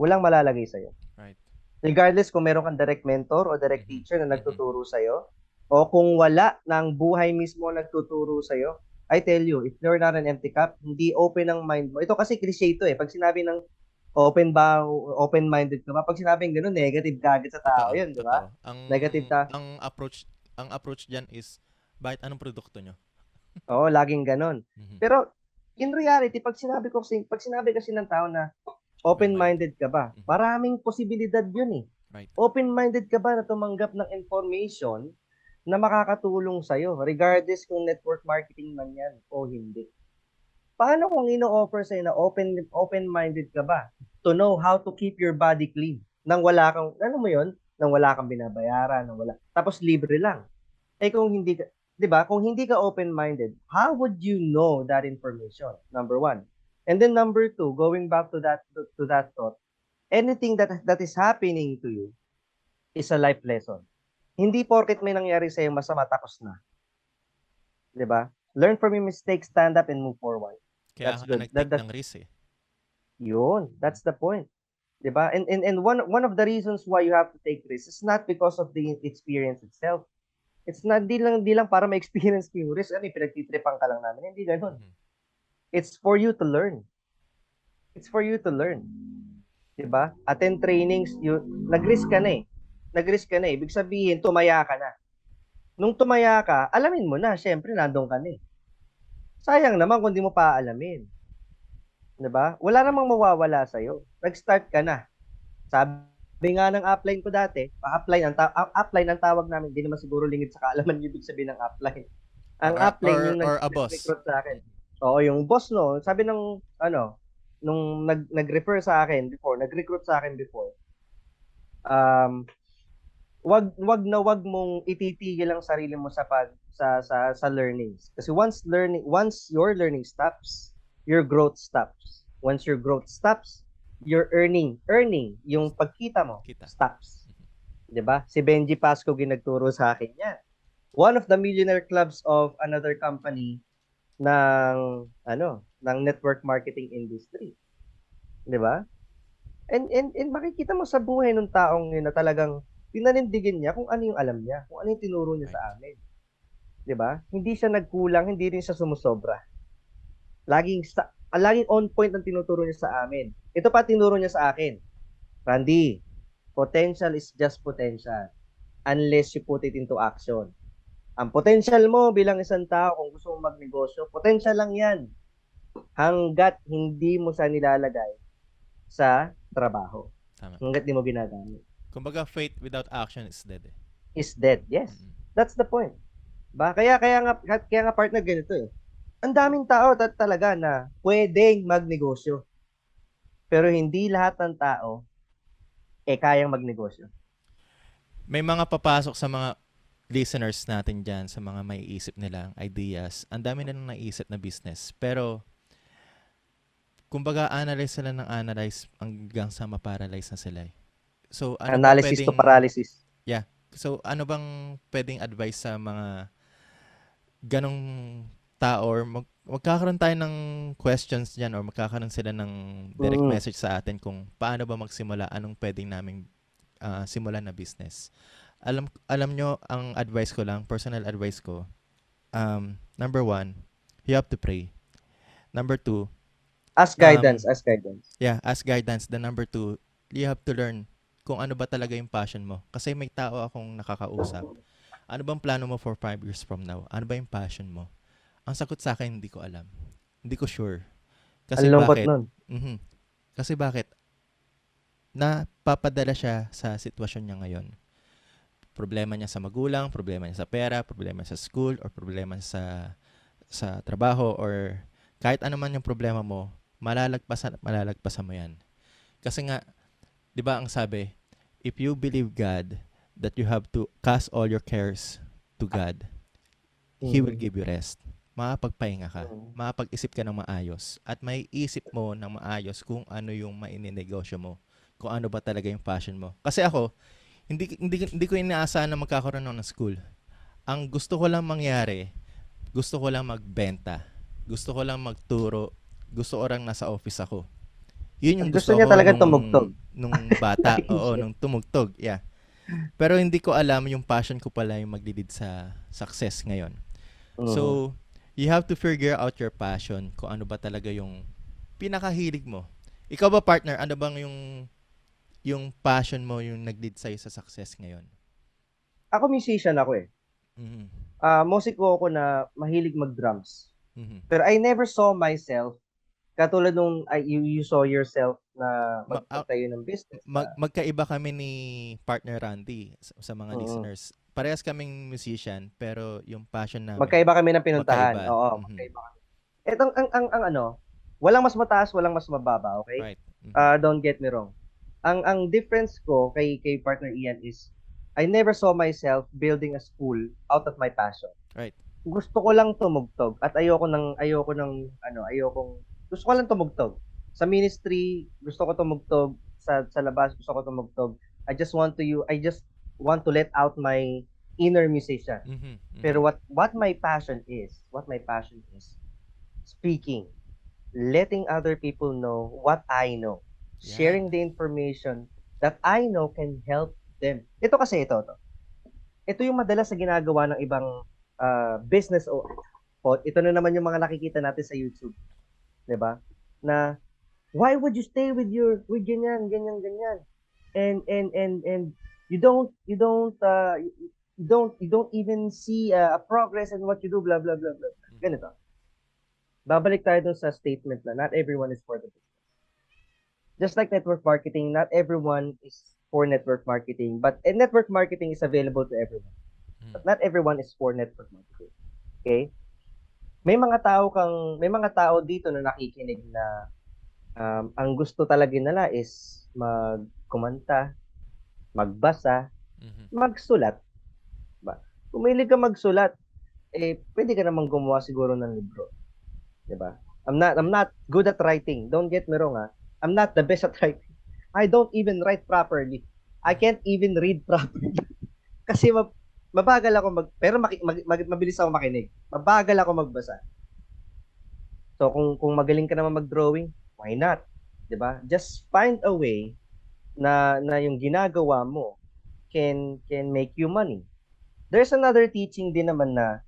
walang malalagay sa Right. Regardless kung meron kang direct mentor o direct Mhm. teacher na Mhm. nagtuturo sa o kung wala ng buhay mismo nagtuturo sa I tell you, if you're not an empty cup, hindi open ang mind mo. Ito kasi cliche ito eh. Pag sinabi ng open ba, open-minded ka ba? Pag sinabing gano'n, negative agad sa tao Totoo, yun, di ba? Ang, Negative ka. Ang approach, ang approach dyan is, bakit anong produkto nyo? Oo, laging gano'n. Mhm. Pero in reality, pag sinabi ko pag sinabi kasi ng tao na open-minded ka ba, Mhm. maraming posibilidad yun eh. Right. Open-minded ka ba na tumanggap ng information na makakatulong sa'yo, regardless kung network marketing man yan o hindi. Paano kung ino-offer sa'yo na open, open-minded ka ba to know how to keep your body clean nang wala kang, ano mo yon nang wala kang binabayaran, nang wala, tapos libre lang. Eh kung hindi ka, 'di ba? Kung hindi ka open-minded, how would you know that information? Number one. And then number two, going back to that to, to that thought, anything that that is happening to you is a life lesson. Hindi porket may nangyari sa masama tapos na. 'Di ba? Learn from your mistakes, stand up and move forward. Kaya That's good. That- that- ng risk eh. 'Yun, that's the point. 'Di ba? And and and one one of the reasons why you have to take risks is not because of the experience itself. It's not di lang di lang para ma-experience mo yung risk, ano, pinagtitripan ka lang namin. Hindi ganoon. Mhm. It's for you to learn. It's for you to learn. 'Di ba? Attend trainings, you nag-risk ka na eh. Nag-risk ka na eh. Ibig sabihin, tumaya ka na. Nung tumaya ka, alamin mo na, syempre nandoon ka na eh. Sayang naman kung di mo pa alamin. 'Di ba? Wala namang mawawala sa iyo. Nag-start ka na. Sabi nga ng upline ko dati, pa-upline ang ta- up- upline ang tawag namin, hindi naman siguro lingid sa kaalaman yung ibig sabihin ng upline. Ang Or- upline or- yung or nag- boss. sa akin. Oo, yung boss no, sabi ng ano, nung nag nag-refer sa akin before, nag-recruit sa akin before. Um wag wag na wag mong ititigil ang sarili mo sa pag sa sa sa learnings. Kasi once learning once your learning stops, your growth stops. Once your growth stops, your earning earning yung pagkita mo Kita. stops. 'Di ba? Si Benji Pasco ginagturo sa akin 'yan. One of the millionaire clubs of another company ng ano, ng network marketing industry. 'Di ba? And, and and makikita mo sa buhay ng taong yun na talagang pinanindigin niya kung ano yung alam niya, kung ano yung tinuro niya sa amin. 'Di ba? Hindi siya nagkulang, hindi rin siya sumusobra. Laging sa ah, laging on point ang tinuturo niya sa amin. Ito pa tinuro niya sa akin. Randy, potential is just potential unless you put it into action. Ang potential mo bilang isang tao kung gusto mo magnegosyo, potential lang 'yan. Hanggat hindi mo siya nilalagay sa trabaho. Tama. Hanggat di mo ginagamit. Kumbaga, faith without action is dead eh. Is dead. Yes. That's the point. Ba? Kaya kaya nga kaya nga partner ganito eh. Ang daming tao ta- talaga na pwedeng magnegosyo. Pero hindi lahat ng tao eh kayang magnegosyo. May mga papasok sa mga listeners natin dyan sa mga may isip nilang ideas, ang dami na nang naisip na business. Pero, kumbaga, analyze sila ng analyze hanggang sa maparalyze na sila. eh. So, ano Analysis to pwedeng- paralysis. So, ano bang pwedeng advice sa mga ganong tao or mag, magkakaroon tayo ng questions dyan or magkakaroon sila ng direct Mm. message sa atin kung paano ba magsimula, anong pwedeng naming ah, simulan na business. Alam alam nyo, ang advice ko lang, personal advice ko, um, number one, you have to pray. Number two, Ask Um, guidance, ask guidance. Yeah, as guidance. The number two, you have to learn kung ano ba talaga yung passion mo. Kasi may tao akong nakakausap. Ano bang plano mo for five years from now? Ano ba yung passion mo? Ang sagot sa akin, hindi ko alam. Hindi ko sure. Kasi Ang bakit? nun. Mhm. Kasi bakit? Napapadala siya sa sitwasyon niya ngayon. Problema niya sa magulang, problema niya sa pera, problema sa school, or problema sa sa trabaho, or kahit ano man yung problema mo, malalagpasan at malalagpasan mo yan. Kasi nga, di ba ang sabi, if you believe God, that you have to cast all your cares to God, He will give you rest. Makapagpahinga ka Mhm. makapag-isip ka ng maayos at may isip mo ng maayos kung ano yung maininegosyo mo, kung ano ba talaga yung passion mo. Kasi ako, hindi hindi hindi ko inaasahan na magkakaroon ng school. Ang gusto ko lang mangyari, gusto ko lang magbenta. Gusto ko lang magturo. Gusto ko lang nasa office ako. Yun yung Gusto gusto, niya talaga nung, tumugtog. Nung bata. Oo, nung tumugtog. Yeah. Pero hindi ko alam yung passion ko pala yung maglilid sa success ngayon. Mhm. So, you have to figure out your passion kung ano ba talaga yung pinakahilig mo. Ikaw ba partner, ano bang yung yung passion mo yung nag-lead sa'yo sa success ngayon? ako musician ako eh. Mhm. Ah, musiko ako na mahilig mag-drums. Mhm. Pero I never saw myself katulad nung I, you, you saw yourself na Ma- magpatayo ng business. Mag, magkaiba kami ni partner Randy sa, sa mga Oo. listeners. Parehas kaming musician, pero yung passion namin. magkaiba kami ng pinuntahan. Magkaiba. Oo, Mhm. magkaiba kami. Etong ang, ang, ang ano, walang mas mataas, walang mas mababa, okay? Right. Mhm. Ah, don't get me wrong. Ang ang difference ko kay kay partner Ian is I never saw myself building a school out of my passion. Right. Gusto ko lang tumugtog at ayoko nang ayoko nang ano, ayoko gusto ko lang tumugtog. Sa ministry, gusto ko tumugtog. Sa sa labas, gusto ko tumugtog. I just want to you I just want to let out my inner musician. Mhm. Mhm. Pero what what my passion is, what my passion is, speaking, letting other people know what I know, Yan. sharing the information that I know can help them. Ito kasi ito to. Ito yung madalas na ginagawa ng ibang ah, business o- ito na naman yung mga nakikita natin sa YouTube. 'Di ba? Na why would you stay with your with ganyan ganyan ganyan? And and and and you don't you don't uh, you don't you don't even see uh, a progress in what you do blah blah blah blah ganito. Babalik tayo dun sa statement na not everyone is for the business. Just like network marketing not everyone is for network marketing but and network marketing is available to everyone. Mhm. but not everyone is for network marketing. Okay may mga tao kang may mga tao dito na nakikinig na um, ang gusto talaga nila is magkumanta magbasa Mhm. magsulat. Ba? Kung mahilig ka magsulat, eh pwede ka namang gumawa siguro ng libro. 'Di ba? I'm not I'm not good at writing. Don't get me wrong ah. I'm not the best at writing. I don't even write properly. I can't even read properly. Kasi mabagal ako mag pero maki, mag, mag- mabilis ako makinig. Mabagal ako magbasa. So kung kung magaling ka naman mag-drawing, why not? 'Di ba? Just find a way na na yung ginagawa mo can can make you money. There's another teaching din naman na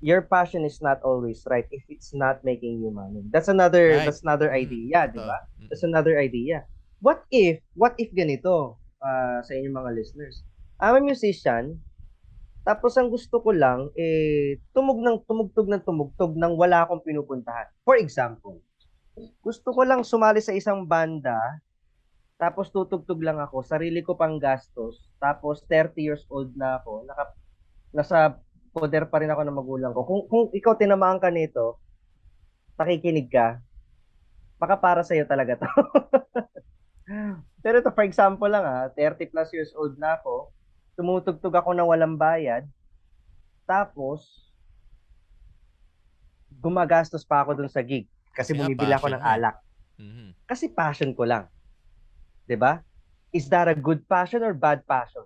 your passion is not always right if it's not making you money. That's another Right. that's another Mhm. idea, di Ito. ba? Mhm. That's another idea. What if what if ganito ah, sa inyong mga listeners? I'm a musician, tapos ang gusto ko lang eh tumug ng tumugtog ng tumugtog nang wala akong pinupuntahan. For example, gusto ko lang sumali sa isang banda tapos tutugtog lang ako, sarili ko pang gastos, tapos 30 years old na ako, naka, nasa poder pa rin ako ng magulang ko. Kung, kung ikaw tinamaan ka nito, nakikinig ka, baka para sa'yo talaga to. Pero ito, for example lang ha, 30 plus years old na ako, tumutugtog ako na walang bayad, Tapos, gumagastos pa ako dun sa gig. Kasi bumibili ako ng alak. Mhm. Kasi passion ko lang. 'Di ba? Is that a good passion or bad passion?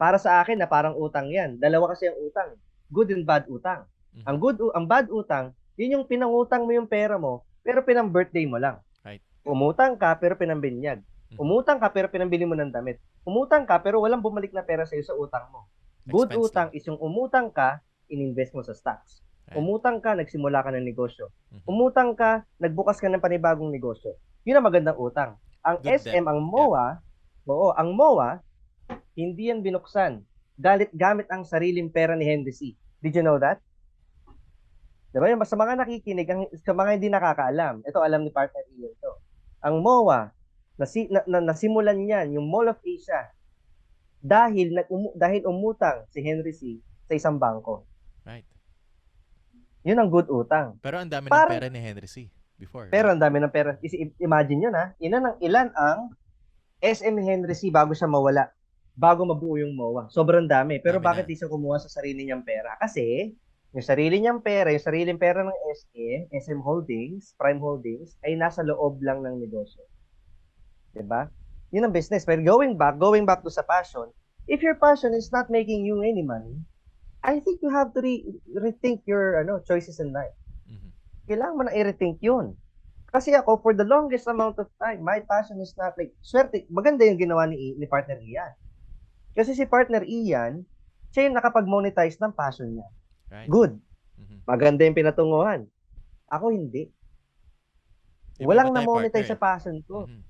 Para sa akin na parang utang 'yan. Dalawa kasi ang utang. Good and bad utang. Mhm. Ang good ang bad utang, 'yun yung pinangutang mo yung pera mo, pero pinang birthday mo lang. Right. Umutang ka pero pinambinyag. Mhm. Umutang ka pero pinambili mo ng damit. Umutang ka pero walang bumalik na pera sa iyo sa utang mo. Good Expense utang is yung umutang ka, ininvest mo sa stocks. Right. Umutang ka, nagsimula ka ng negosyo. Mhm. Umutang ka, nagbukas ka ng panibagong negosyo. Yun ang magandang utang. Ang Good SM, ang MOA, oo, ang MOA, hindi yan binuksan. Galit gamit ang sariling pera ni Henry C. Did you know that? Diba yun? Sa mga nakikinig, ang, sa mga hindi nakakaalam, ito alam ni partner Ian to. Ang MOA, nasi, na, na, nasimulan niyan, yung Mall of Asia, dahil, nag, umu, dahil umutang si Henry C. sa isang bangko. Right. Yun ang good utang. Pero ang dami Parang- ng pera ni Henry C. Before. Pero ang dami ng pera. Is- Imagine yun ha. Ilan ang, ilan ang SM Henry C bago siya mawala. Bago mabuo yung MOA. Sobrang dami. Pero Dami bakit na. di siya kumuha sa sarili niyang pera? Kasi yung sarili niyang pera, yung sariling pera ng SM, SM Holdings, Prime Holdings, ay nasa loob lang ng negosyo. 'Di ba? Yun ang business. Pero going back, going back to sa passion, if your passion is not making you any money, I think you have to re- rethink your ano choices in life Mhm. kailangan mo na i-rethink yun. Kasi ako, for the longest amount of time, my passion is not like, swerte, maganda yung ginawa ni, ni partner Ian. Kasi si partner Ian, siya yung nakapag-monetize ng passion niya. Right. Good. Mhm. Maganda yung pinatunguhan. Ako hindi. Iba Walang na-monetize sa partner? passion ko. Mhm.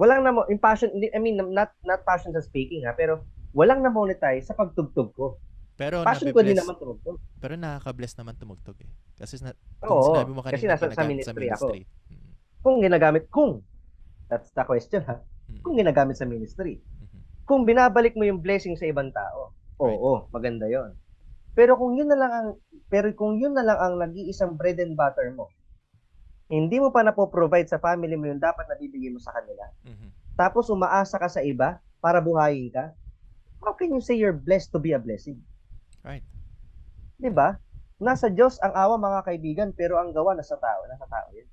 Walang na in passion, I mean, not not passion sa speaking ha, pero walang na-monetize sa pagtugtog ko. Pero Passion ko din naman tumugtog. Pero nakaka-bless naman tumugtog eh. Kasi na, Oo, sinabi mo kanina, kasi nasa sa ginagamit ministry ako. Mhm. Kung ginagamit, kung, that's the question ha, Mhm. kung ginagamit sa ministry. Mhm. kung binabalik mo yung blessing sa ibang tao, oo, maganda yon. Pero kung yun na lang ang pero kung yun na lang ang nag-iisang bread and butter mo, hindi mo pa napo-provide sa family mo yung dapat na bibigay mo sa kanila. Mhm. Tapos umaasa ka sa iba para buhayin ka. How can you say you're blessed to be a blessing? Right. 'Di ba? Nasa Diyos ang awa mga kaibigan, pero ang gawa nasa tao, nasa tao 'yan.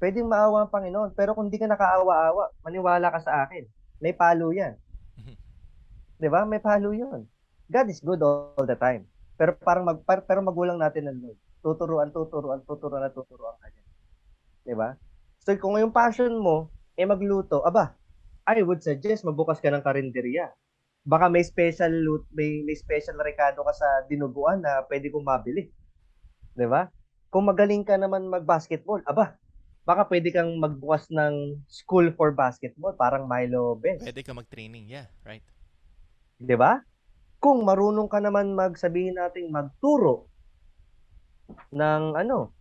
Pwedeng maawa ang Panginoon, pero kung di ka nakaawa-awa, maniwala ka sa akin. May palo 'yan. Mhm. 'Di ba? May palo 'yun. God is good all the time. Pero parang mag par- pero magulang natin ng Lord. Tuturuan, tuturuan, tuturuan tuturuan ka niya. 'Di ba? So kung yung passion mo eh magluto, aba, I would suggest magbukas ka ng karinderya. Baka may special lut, may, may special rekado ka sa dinuguan na pwede kong mabili. 'Di ba? Kung magaling ka naman mag-basketball, aba, baka pwede kang magbukas ng school for basketball, parang Milo Benz. Pwede ka mag-training. Yeah, right. 'di ba? Kung marunong ka naman magsabihin nating magturo ng ano,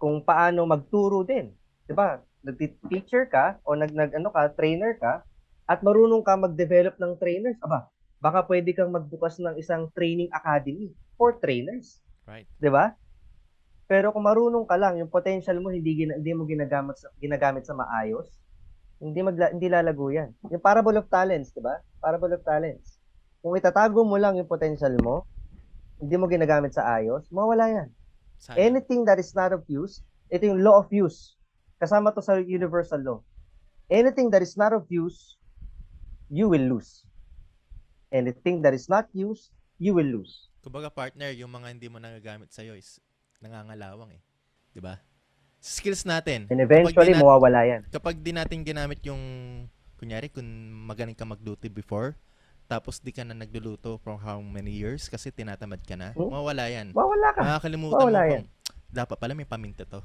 kung paano magturo din, 'di ba? Nag-teacher ka o nag, nag ano ka, trainer ka at marunong ka mag-develop ng trainers, aba, baka pwede kang magbukas ng isang training academy for trainers, Right. 'di ba? Pero kung marunong ka lang, yung potential mo hindi gina, hindi mo ginagamit sa ginagamit sa maayos, hindi magla, hindi lalago 'yan. Yung parable of talents, 'di ba? Parable of talents. Kung itatago mo lang yung potential mo, hindi mo ginagamit sa ayos, mawala 'yan. Sayang. Anything that is not of use, ito yung law of use. Kasama to sa universal law. Anything that is not of use, you will lose. Anything that is not used, you will lose. Kumbaga partner, yung mga hindi mo nagagamit sa'yo is nangangalawang eh. 'Di ba? Skills natin. And eventually, Kapag di mawawala yan. kapag di natin ginamit yung kunyari kung magaling ka magluto before tapos di ka na nagluluto for how many years kasi tinatamad ka na, Hmm? mawawala yan. Mawawala ka. Makakalimutan Mawala mo yan. kung dapat pala may paminta to.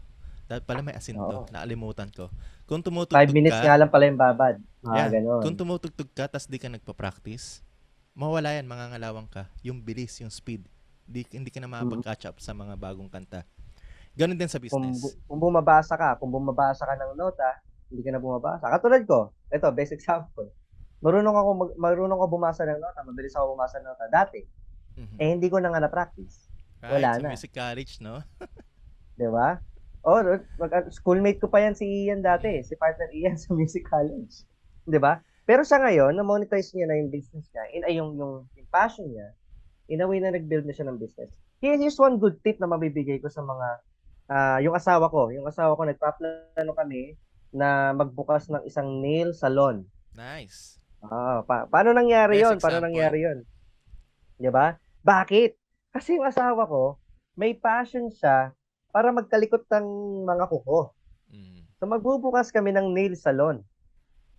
Dapat pala may asin to. Oo. Naalimutan ko. Kung tumutugtog Five minutes ka, nga lang pala yung babad. Mga Yeah. ganon. kung tumutugtog ka tapos di ka nagpa-practice, mawala yan, mangangalawang ka. Yung bilis, yung speed. Di, hindi ka na makapag-catch up sa mga bagong kanta. Ganon din sa kung, business. bu- kung bumabasa ka, kung bumabasa ka ng nota, hindi ka na bumabasa. Katulad ko, ito, best example. Marunong ako, mag, marunong ako bumasa ng nota, mabilis ako bumasa ng nota. Dati, Mhm. eh hindi ko na nga na-practice. Right, wala sa na. music college, no? Di ba? O, mag, schoolmate ko pa yan si Ian dati, si partner Ian sa music college. Di ba? Pero sa ngayon, na-monetize niya na yung business niya, in, ay yung, yung, yung passion niya, in a way na nag-build na siya ng business. Here- Here's one good tip na mabibigay ko sa mga, ah, yung asawa ko. Yung asawa ko, nagpaplano kami na magbukas ng isang nail salon. Nice. Ah, pa- paano nangyari Best 'yon? Paano example. nangyari 'yon? 'Di ba? Bakit? Kasi yung asawa ko, may passion siya para magkalikot ng mga kuko. Mm. So magbubukas kami ng nail salon.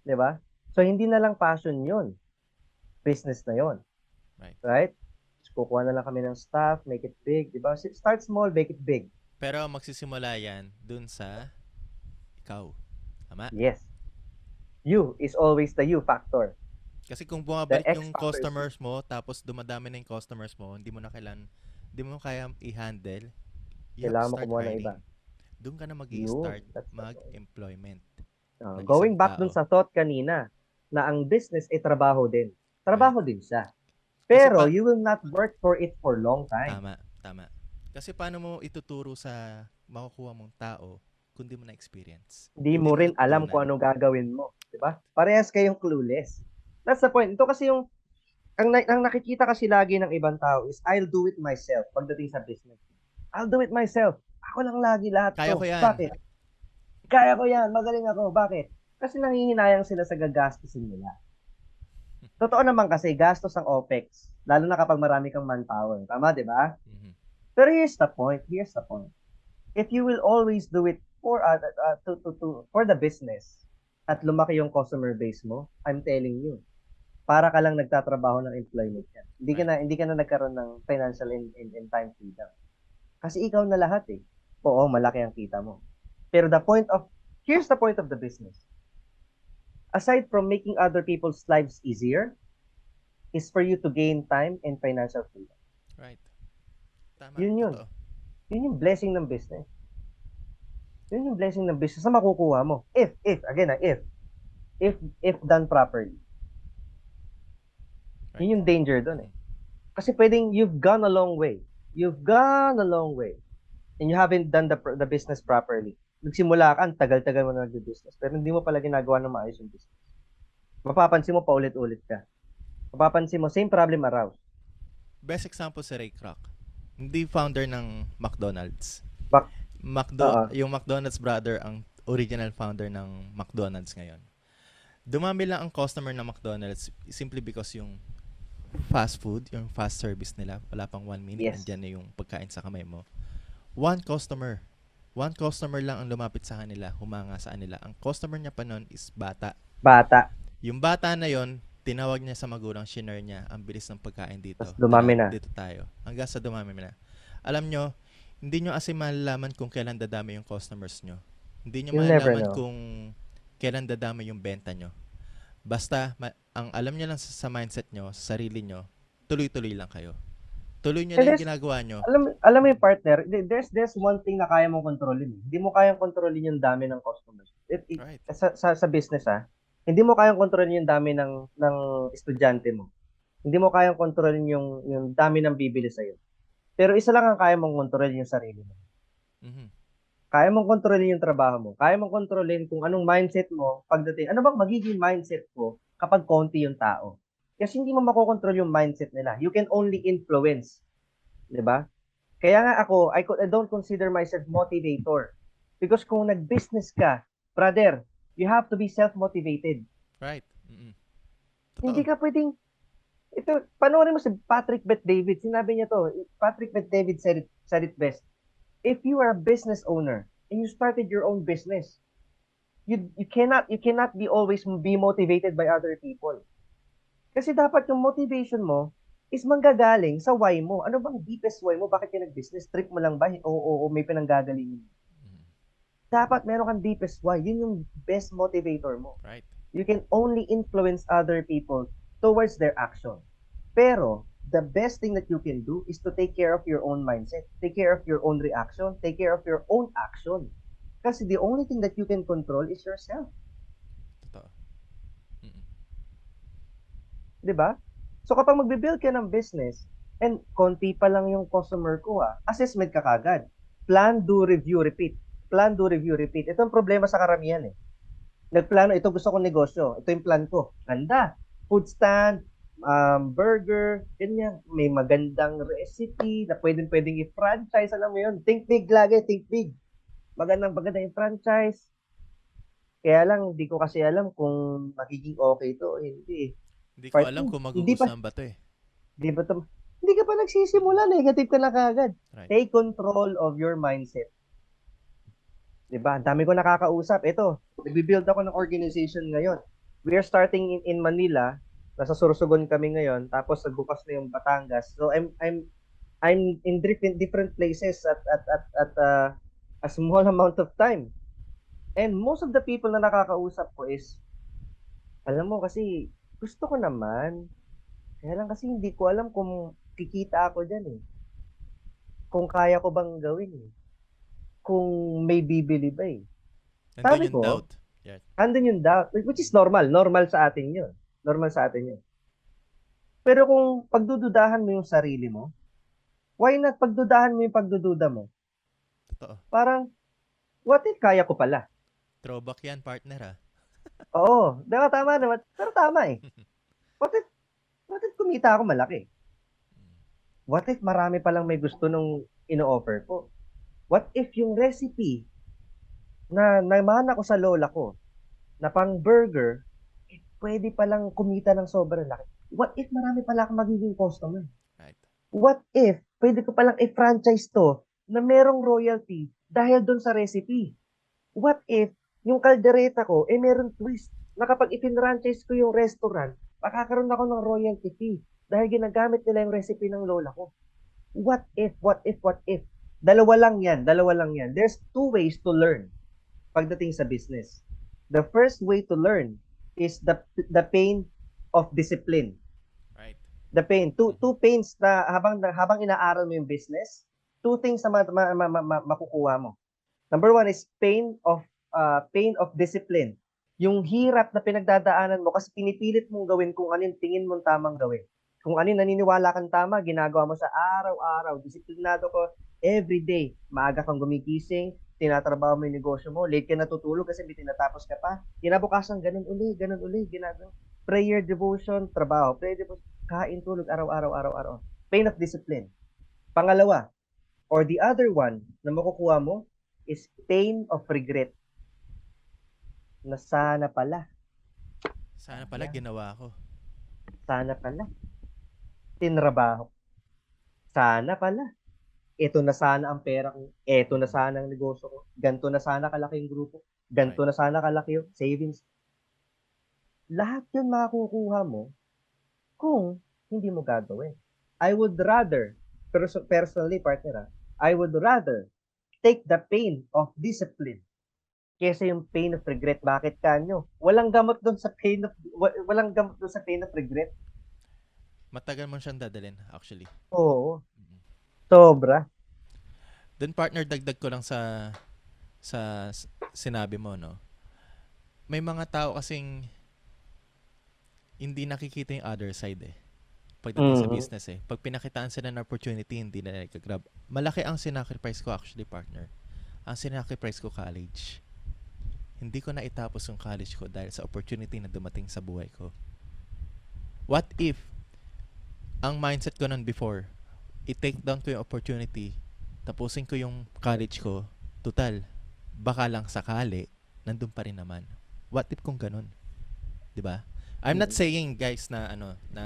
'Di ba? So hindi na lang passion 'yon. Business na 'yon. Right. Right? So, kukuha na lang kami ng staff, make it big, 'di ba? Start small, make it big. Pero magsisimula yan dun sa ikaw. Tama? Yes. You is always the you factor. Kasi kung bumabalik yung customers mo, tapos dumadami na yung customers mo, hindi mo na kailan, hindi mo kaya i-handle, you Kailangan mo kumuha ng iba. Doon ka na point. mag-employment. Ng going back dun tao. sa thought kanina na ang business ay trabaho din. Trabaho din siya. Pero pa- you will not work for it for long time. Tama, tama. Kasi paano mo ituturo sa makukuha mong tao kung di mo na-experience? Hindi Hindi mo rin alam kung anong gagawin mo, 'di ba? Parehas kayong clueless. That's the point. Ito kasi yung ang, na- ang nakikita kasi lagi ng ibang tao is I'll do it myself pagdating sa business. I'll do it myself. Ako lang lagi lahat Kaya to. ko yan. Bakit? Kaya ko yan. Magaling ako. Bakit? Kasi nangihinayang sila sa gagastusin nila. Totoo naman kasi gastos ang OPEX, lalo na kapag marami kang manpower. Tama, 'di ba? Mhm. Pero here's the point. Here's the point. If you will always do it for uh, uh, to, to, to, for the business at lumaki yung customer base mo, I'm telling you, para ka lang nagtatrabaho ng employment yan. Hindi ka na hindi ka na nagkaroon ng financial and, and, and time freedom. Kasi ikaw na lahat eh. Oo, malaki ang kita mo. Pero the point of here's the point of the business. Aside from making other people's lives easier, is for you to gain time and financial freedom. Right. Tama. Yun yun. totoo. Yun yung blessing ng business. Yun yung blessing ng business na makukuha mo. If, if, again, ah, if, if, if done properly. Right. Yun yung danger doon eh. Kasi pwedeng you've gone a long way. You've gone a long way. And you haven't done the, the business properly. Nagsimula ka, ang tagal-tagal mo na nag-business. Pero hindi mo pala ginagawa ng maayos yung business. Mapapansin mo paulit-ulit ka. Mapapansin mo, same problem arouse. Best example si Ray Kroc. Hindi founder ng McDonald's. Mac- McDo- Oo. yung McDonald's brother ang original founder ng McDonald's ngayon. Dumami lang ang customer ng McDonald's simply because yung fast food, yung fast service nila, wala pang one minute, Yes. andyan na yung pagkain sa kamay mo. One customer. One customer lang ang lumapit sa kanila, humanga sa kanila. Ang customer niya pa nun is bata. Bata. Yung bata na yon tinawag niya sa magulang, shinare niya, ang bilis ng pagkain dito. Tas dumami na. Dito tayo. Hanggang sa dumami na. Alam nyo, hindi nyo kasi malalaman kung kailan dadami yung customers nyo. Hindi nyo You'll malalaman kung kailan dadami yung benta nyo. Basta, ma- ang alam nyo lang sa, sa mindset nyo, sa sarili nyo, tuloy-tuloy lang kayo. Tuloy nyo lang yung ginagawa nyo. alam alam mo yung partner, th- there's there's one thing na kaya mong kontrolin. Hindi mo kayang kontrolin yung dami ng customers. It, it- Right. sa, sa sa business ah, hindi mo kayang kontrolin yung dami ng ng estudyante mo. Hindi mo kayang kontrolin yung yung dami ng bibili sa Pero isa lang ang kaya mong kontrolin yung sarili mo. Mhm. Kaya mong kontrolin yung trabaho mo. Kaya mong kontrolin kung anong mindset mo pagdating. Ano bang magiging mindset ko kapag konti yung tao? Kasi hindi mo makokontrol yung mindset nila. You can only influence. 'Di ba? Kaya nga ako, I, I don't consider myself motivator. Because kung nag-business ka, brother, you have to be self-motivated. Right. Mhm. Hindi ka pwedeng ito, panoorin mo si Patrick Bet David. Sinabi niya to. Patrick Bet David said it, said it best. If you are a business owner and you started your own business, you you cannot you cannot be always be motivated by other people. Kasi dapat yung motivation mo is manggagaling sa why mo. Ano bang deepest why mo? Bakit ka nag-business? Trip mo lang ba? O, o, o may pinanggagaling mo. Mhm. Dapat meron kang deepest why. Yun yung best motivator mo Right. you can only influence other people towards their action. Pero, the best thing that you can do is to take care of your own mindset, take care of your own reaction, take care of your own action. Kasi the only thing that you can control is yourself. Totoo. Mhm. 'Di ba? So kapag magbe-build ka ng business, and konti pa lang yung customer ko ah, assessment ka kagad. Plan, do, review, repeat. Plan, do, review, repeat. Ito ang problema sa karamihan eh. Nagplano, ito gusto kong negosyo. Ito yung plan ko. Ganda. Food stand, um, burger, ganyan. May magandang recipe na pwedeng pwedeng i-franchise. Alam mo yun? Think big lagi, think big. Magandang magandang i-franchise. Kaya lang, hindi ko kasi alam kung magiging okay to o hindi. Hindi ko Part alam two, kung hindi pa- magugustuhan ba to eh. Di ba to? Hindi ka pa nagsisimula, negative ka na kagad. Right. Take control of your mindset. 'Di ba? Ang dami ko nakakausap. Ito, nagbi-build ako ng organization ngayon. We are starting in, in Manila. Nasa Sorsogon kami ngayon, tapos nagbukas na yung Batangas. So I'm I'm I'm in different different places at at at at uh, a small amount of time. And most of the people na nakakausap ko is alam mo kasi gusto ko naman. Kaya lang kasi hindi ko alam kung kikita ako diyan eh. Kung kaya ko bang gawin eh. Kung may bibili ba eh. Nandun Sabi ko, doubt. Andun yung doubt, which is normal. Normal sa atin yun. Normal sa atin yun. Pero kung pagdududahan mo yung sarili mo, why not pagdudahan mo yung pagdududa mo? Totoo. Parang, what if kaya ko pala? Throwback yan, partner ah. Oo, diba tama naman. Pero tama eh. What if, what if kumita ako malaki? What if marami palang may gusto nung ino-offer ko? What if yung recipe na naman ako sa lola ko na pang burger, eh, pwede palang kumita ng sobrang laki. What if marami pala akong magiging customer? Right. What if pwede ko palang i-franchise to na merong royalty dahil doon sa recipe? What if yung kaldereta ko, eh meron twist na kapag ipin-franchise ko yung restaurant, makakaroon ako ng royalty fee dahil ginagamit nila yung recipe ng lola ko. What if, what if, what if? Dalawa lang yan, dalawa lang yan. There's two ways to learn pagdating sa business. The first way to learn is the the pain of discipline. Right. The pain, two two pains na habang habang inaaral mo yung business, two things na ma, ma, ma, ma, ma, makukuha mo. Number one is pain of uh, pain of discipline. Yung hirap na pinagdadaanan mo kasi pinipilit mong gawin kung anong tingin mong tamang gawin. Kung ano yung naniniwala kang tama, ginagawa mo sa araw-araw. Disiplinado ko every day. Maaga kang gumigising, tinatrabaho mo yung negosyo mo, late ka natutulog kasi may tinatapos ka pa. Kinabukasan, ganun uli, ganun uli, ginagawa. Prayer, devotion, trabaho. Prayer, devotion, kain, tulog, araw-araw, araw-araw. Pain of discipline. Pangalawa, or the other one na makukuha mo is pain of regret. Na sana pala, Sana pala Ayan. ginawa ko. sana pala. Tinrabaho. Sana pala. Ito na sana ang pera ko. Ito na sana ang negosyo ko. Ganto na sana kalaki yung grupo. Ganto na sana kalaki yung savings. Lahat yun makukuha mo kung hindi mo gagawin. I would rather, pers- personally partner, ah, I would rather take the pain of discipline kesa yung pain of regret. Bakit kanyo? Walang gamot doon sa pain of wa- walang gamot doon sa pain of regret. Matagal mo siyang dadalhin, actually. Oo. Mm. Sobra. Then partner, dagdag ko lang sa sa sinabi mo, no? May mga tao kasing hindi nakikita yung other side eh. Pagdating sa Mhm. business eh. Pag pinakitaan sila ng opportunity, hindi na nag-grab. Malaki ang sinacrifice ko actually, partner. Ang sinacrifice ko college. Hindi ko na itapos yung college ko dahil sa opportunity na dumating sa buhay ko. What if ang mindset ko nun before, i-take down ko yung opportunity, tapusin ko yung college ko, total, baka lang sakali, nandun pa rin naman. What if kung ganun? 'Di ba? I'm not Mhm. saying guys na ano na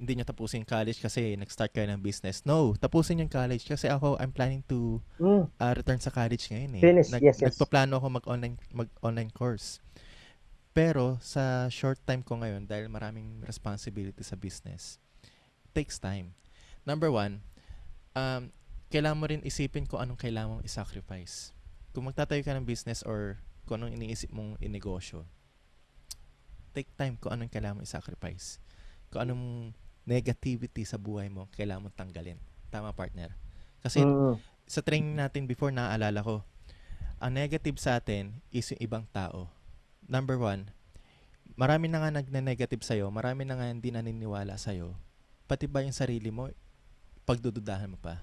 hindi nyo tapusin yung college kasi nag-start kayo ng business. No, tapusin yung college kasi ako I'm planning to Mm. uh, return sa college ngayon eh. Finish, yes, yes. Nagpaplano ako mag-online mag-online course. Pero sa short time ko ngayon dahil maraming responsibility sa business, takes time. Number one, um, kailangan mo rin isipin kung anong kailangan mong i-sacrifice. Kung magtatayo ka ng business or kung anong iniisip mong inegosyo, take time kung anong kailangan mong i-sacrifice. Kung anong negativity sa buhay mo kailangan mong tanggalin. Tama, partner? Kasi Mm. sa training natin before, naaalala ko, ang negative sa atin is yung ibang tao. Number one, marami na nga nagne-negative sa'yo, marami na nga hindi naniniwala sa'yo, pati ba yung sarili mo, pagdududahan mo pa.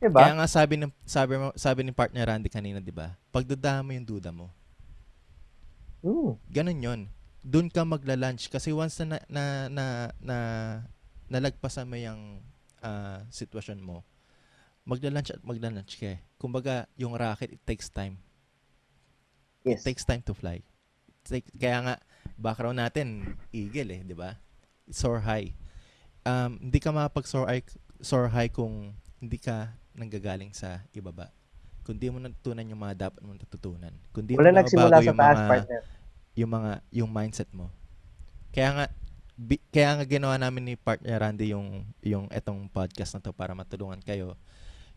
Diba? Kaya nga sabi ng sabi mo, sabi ni partner Randy kanina, 'di ba? Pagdudahan mo yung duda mo. Mm. Ganun 'yon. doon ka magla-lunch kasi once na na na, na nalagpasan mo yung ah, sitwasyon mo, magla-lunch at magla-lunch ka. eh. Kumbaga, yung rocket, it takes time. Yes. It takes time to fly. Take- kaya nga, background natin, eagle eh, di ba? Soar high. Um, hindi ka makapag-soar high, soar high kung hindi ka nanggagaling sa ibaba. Kung di mo natutunan yung mga dapat mo natutunan. Kung di Wala mo nagsimula sa yung taas, mga, partner. yung mga, yung mindset mo. Kaya nga, bi- kaya nga ginawa namin ni partner Randy yung, yung etong podcast na to para matulungan kayo.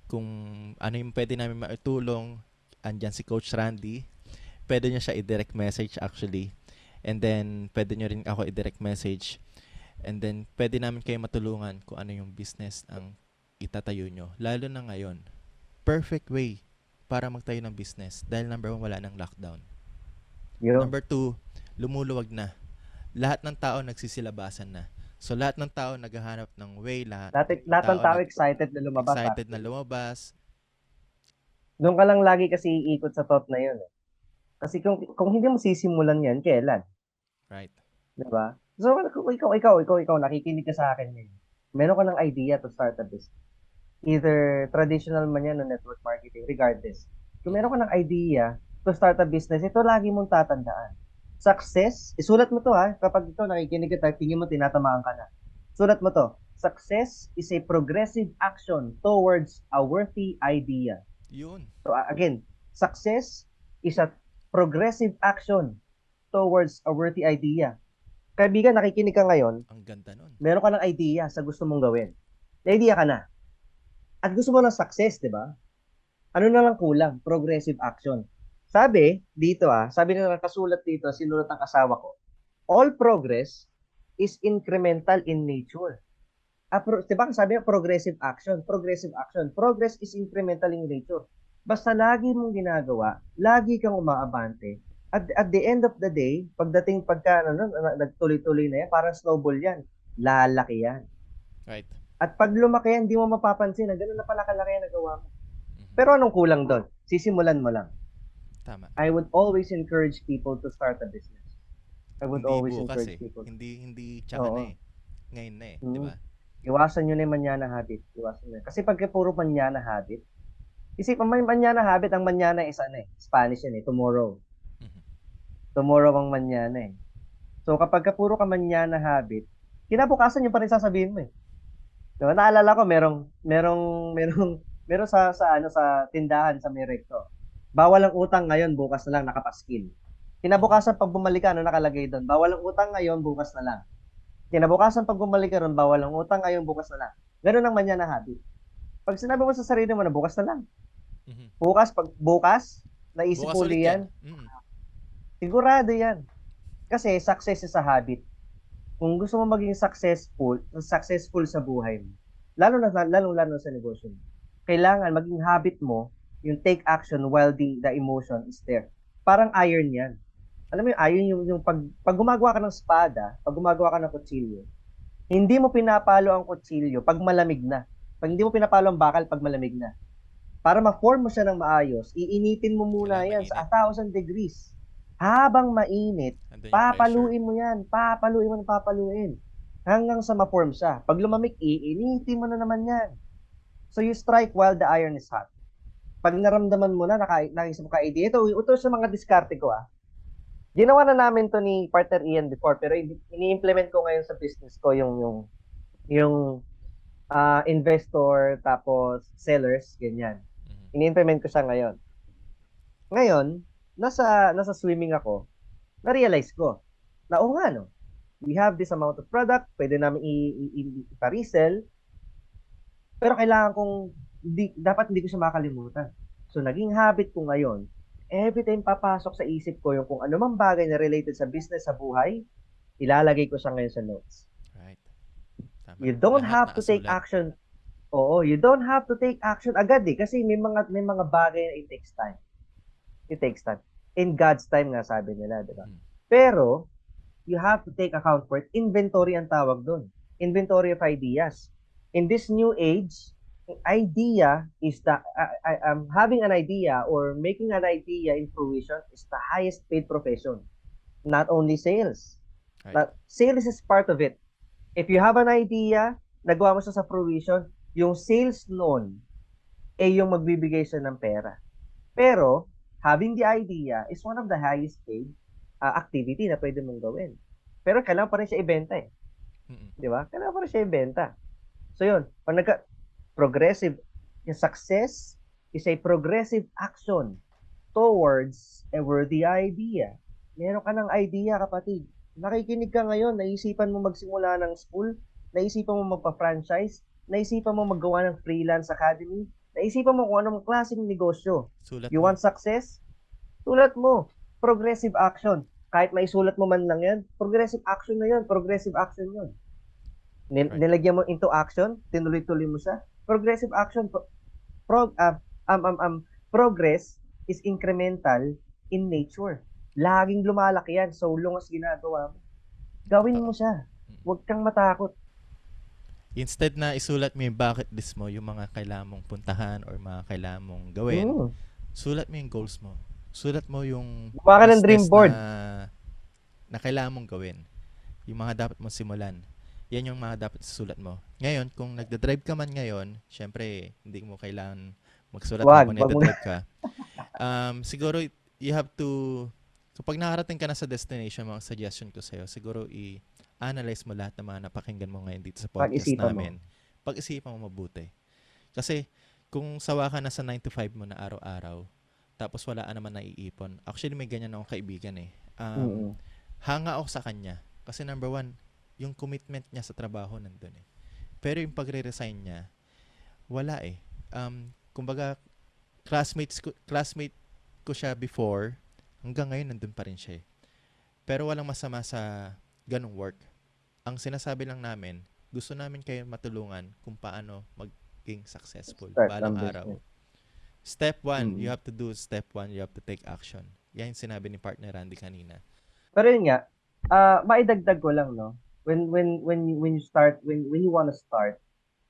Kung ano yung pwede namin maitulong, andyan si Coach Randy. Pwede nyo siya i-direct message actually. And then, pwede nyo rin ako i-direct message. And then, pwede namin kayo matulungan kung ano yung business ang itatayo nyo. Lalo na ngayon. Perfect way para magtayo ng business. Dahil number one, wala ng lockdown. Yun. Number two, lumuluwag na. Lahat ng tao nagsisilabasan na. So, lahat ng tao naghahanap ng way, lahat Lahat, lahat ng tao tao nag- excited na lumabas. excited ah. na lumabas. Doon ka lang lagi kasi iikot sa thought na yun. Eh. Kasi kung, kung hindi mo sisimulan yan, kailan? Right. Di ba? So, ikaw, ikaw, ikaw, ikaw, nakikinig ka sa akin ngayon. Meron ka ng idea to start a business. Either traditional man yan o network marketing, regardless. Kung meron ka ng idea to start a business, ito lagi mong tatandaan. Success, isulat mo to ha, kapag ito nakikinig ka, tingin mo tinatamaan ka na. Sulat mo to. Success is a progressive action towards a worthy idea. Yun. So again, success is a progressive action towards a worthy idea. Kaibigan, nakikinig ka ngayon, Ang ganda nun. meron ka ng idea sa gusto mong gawin. May idea ka na. At gusto mo ng success, di ba? Ano na lang kulang? Progressive action. Sabi, dito ah, sabi na nakasulat dito, sinulat ng asawa ko, all progress is incremental in nature. Ah, pro, di ba sabi progressive action, progressive action. Progress is incremental in nature. Basta lagi mong ginagawa, lagi kang umaabante, at, at the end of the day, pagdating pagka ano, na- nagtuloy-tuloy na yan, parang snowball yan. Lalaki yan. Right. At pag lumaki yan, hindi mo mapapansin na gano'n na pala kalaki ang nagawa mo. Mhm. Pero anong kulang doon? Sisimulan mo lang. Tama. I would always encourage people to start a business. I would hindi always bukas encourage eh. people. Hindi, hindi tsaka Oo. na eh. Ngayon na eh. Mhm. Di ba? Iwasan nyo na yung manyana habit. Iwasan nyo. Kasi pagka puro manyana habit, isip mo, may manyana habit, ang manyana is ano eh, Spanish yan eh, tomorrow. Tomorrow ang manyana eh. So kapag ka puro ka manyana habit, kinabukasan yung pa rin sasabihin mo eh. Diba? Naalala ko, merong, merong, merong, meron sa, sa, ano, sa tindahan sa Merecto. Bawal ang utang ngayon, bukas na lang, nakapaskil. Kinabukasan pag bumalik ka, ano nakalagay doon? Bawal ang utang ngayon, bukas na lang. Kinabukasan pag bumalik ka ron, bawal ang utang ngayon, bukas na lang. Ganun ang manyana habit. Pag sinabi mo sa sarili mo na bukas na lang, Mhm. bukas, pag bukas, naisip Bukas ulit uli yan, Mhm. Sigurado yan. Kasi success is a habit. Kung gusto mo maging successful, successful sa buhay mo, lalo na lalo lalo sa negosyo mo, kailangan maging habit mo yung take action while the the emotion is there. Parang iron yan. Alam mo yung iron yung, yung pag, pag gumagawa ka ng espada, pag gumagawa ka ng kutsilyo, hindi mo pinapalo ang kutsilyo pag malamig na. Pag hindi mo pinapalo ang bakal pag malamig na. Para ma-form mo siya ng maayos, iinitin mo muna yan sa 1,000 degrees. Habang mainit, papaluin mo yan, papaluin mo papaluin. Hanggang sa ma-form siya. Pag lumamig, iinitin mo na naman yan. So you strike while the iron is hot. Pag naramdaman mo na, naka, nakisip ka idea, ito, ito sa mga diskarte ko ah. Ginawa na namin to ni partner Ian before, pero ini- ini-implement ko ngayon sa business ko yung yung yung ah, investor tapos sellers ganyan. Mhm. Ini-implement ko siya ngayon. Ngayon, nasa nasa swimming ako, na-realize ko na oo nga no. We have this amount of product, pwede namin i- i- i- ipa-resell. Pero kailangan kong di, dapat hindi ko siya makalimutan. So naging habit ko ngayon, every time papasok sa isip ko yung kung ano mang bagay na related sa business sa buhay, ilalagay ko siya ngayon sa notes. Right. Tama. You don't Lahat have to take nakasulat. action. Oo, you don't have to take action agad eh kasi may mga may mga bagay na it takes time. It takes time. In God's time nga sabi nila, di ba? Mm. Pero you have to take account for it. Inventory ang tawag doon. Inventory of ideas. In this new age, idea is the I, I, um, having an idea or making an idea in fruition is the highest paid profession. not only sales. Right. Na- sales is part of it. If you have an idea, nagawa mo siya sa fruition, yung sales noon, eh yung magbibigay siya ng pera. Pero, having the idea is one of the highest paid uh, activity na pwede mong gawin. Pero kailangan pa rin siya ibenta eh. Mm-mm. Di ba? Kailangan pa rin siya ibenta. So yun, pag nagka, progressive, yung success is a progressive action towards a worthy idea. Meron ka ng idea, kapatid. Nakikinig ka ngayon, naisipan mo magsimula ng school, naisipan mo magpa-franchise, naisipan mo maggawa ng freelance academy, naisipan mo kung anong klaseng negosyo. Sulat You mo. want success? Sulat mo. Progressive action. Kahit may sulat mo man lang yan, progressive action na yun. Progressive action yun. Nil- Right. Nilagyan mo into action, tinuloy-tuloy mo siya. Progressive action. Pro- prog- ah, um, um, um, progress is incremental in nature. Laging lumalaki yan so long as ginagawa mo. Gawin mo siya. Huwag kang matakot. Instead na isulat mo yung bucket list mo, yung mga kailangan mong puntahan or mga kailangan mong gawin, Mm. sulat mo yung goals mo. Sulat mo yung Gumawa ka ng dream board. Na, na kailangan mong gawin. Yung mga dapat mong simulan. Yan yung mga dapat sulat mo. Ngayon, kung nagda-drive ka man ngayon, syempre, hindi mo kailangan magsulat Wag, mo nagda-drive ka. Um, siguro, you have to, kapag nakarating ka na sa destination, mga suggestion ko sa'yo, siguro i-analyze mo lahat ng mga napakinggan mo ngayon dito sa podcast Pag-isipan mo. namin. Pag-isipan mo mabuti. Kasi, kung sawa ka na sa 9 to 5 mo na araw-araw, tapos wala ka naman naiipon. Actually, may ganyan akong kaibigan eh. Um, Mm-mm. hanga ako sa kanya. Kasi number one, yung commitment niya sa trabaho nandun eh. Pero yung pagre-resign niya, wala eh. Um, kumbaga, classmates ko, classmate ko siya before, hanggang ngayon nandun pa rin siya eh. Pero walang masama sa ganong work. Ang sinasabi lang namin, gusto namin kayo matulungan kung paano maging successful Start balang ng araw. Step one, Mm. you have to do step one, you have to take action. Yan yung sinabi ni partner Randy kanina. Pero yun nga, ah maidagdag ko lang, no? When when when you- when you start when when you want to start,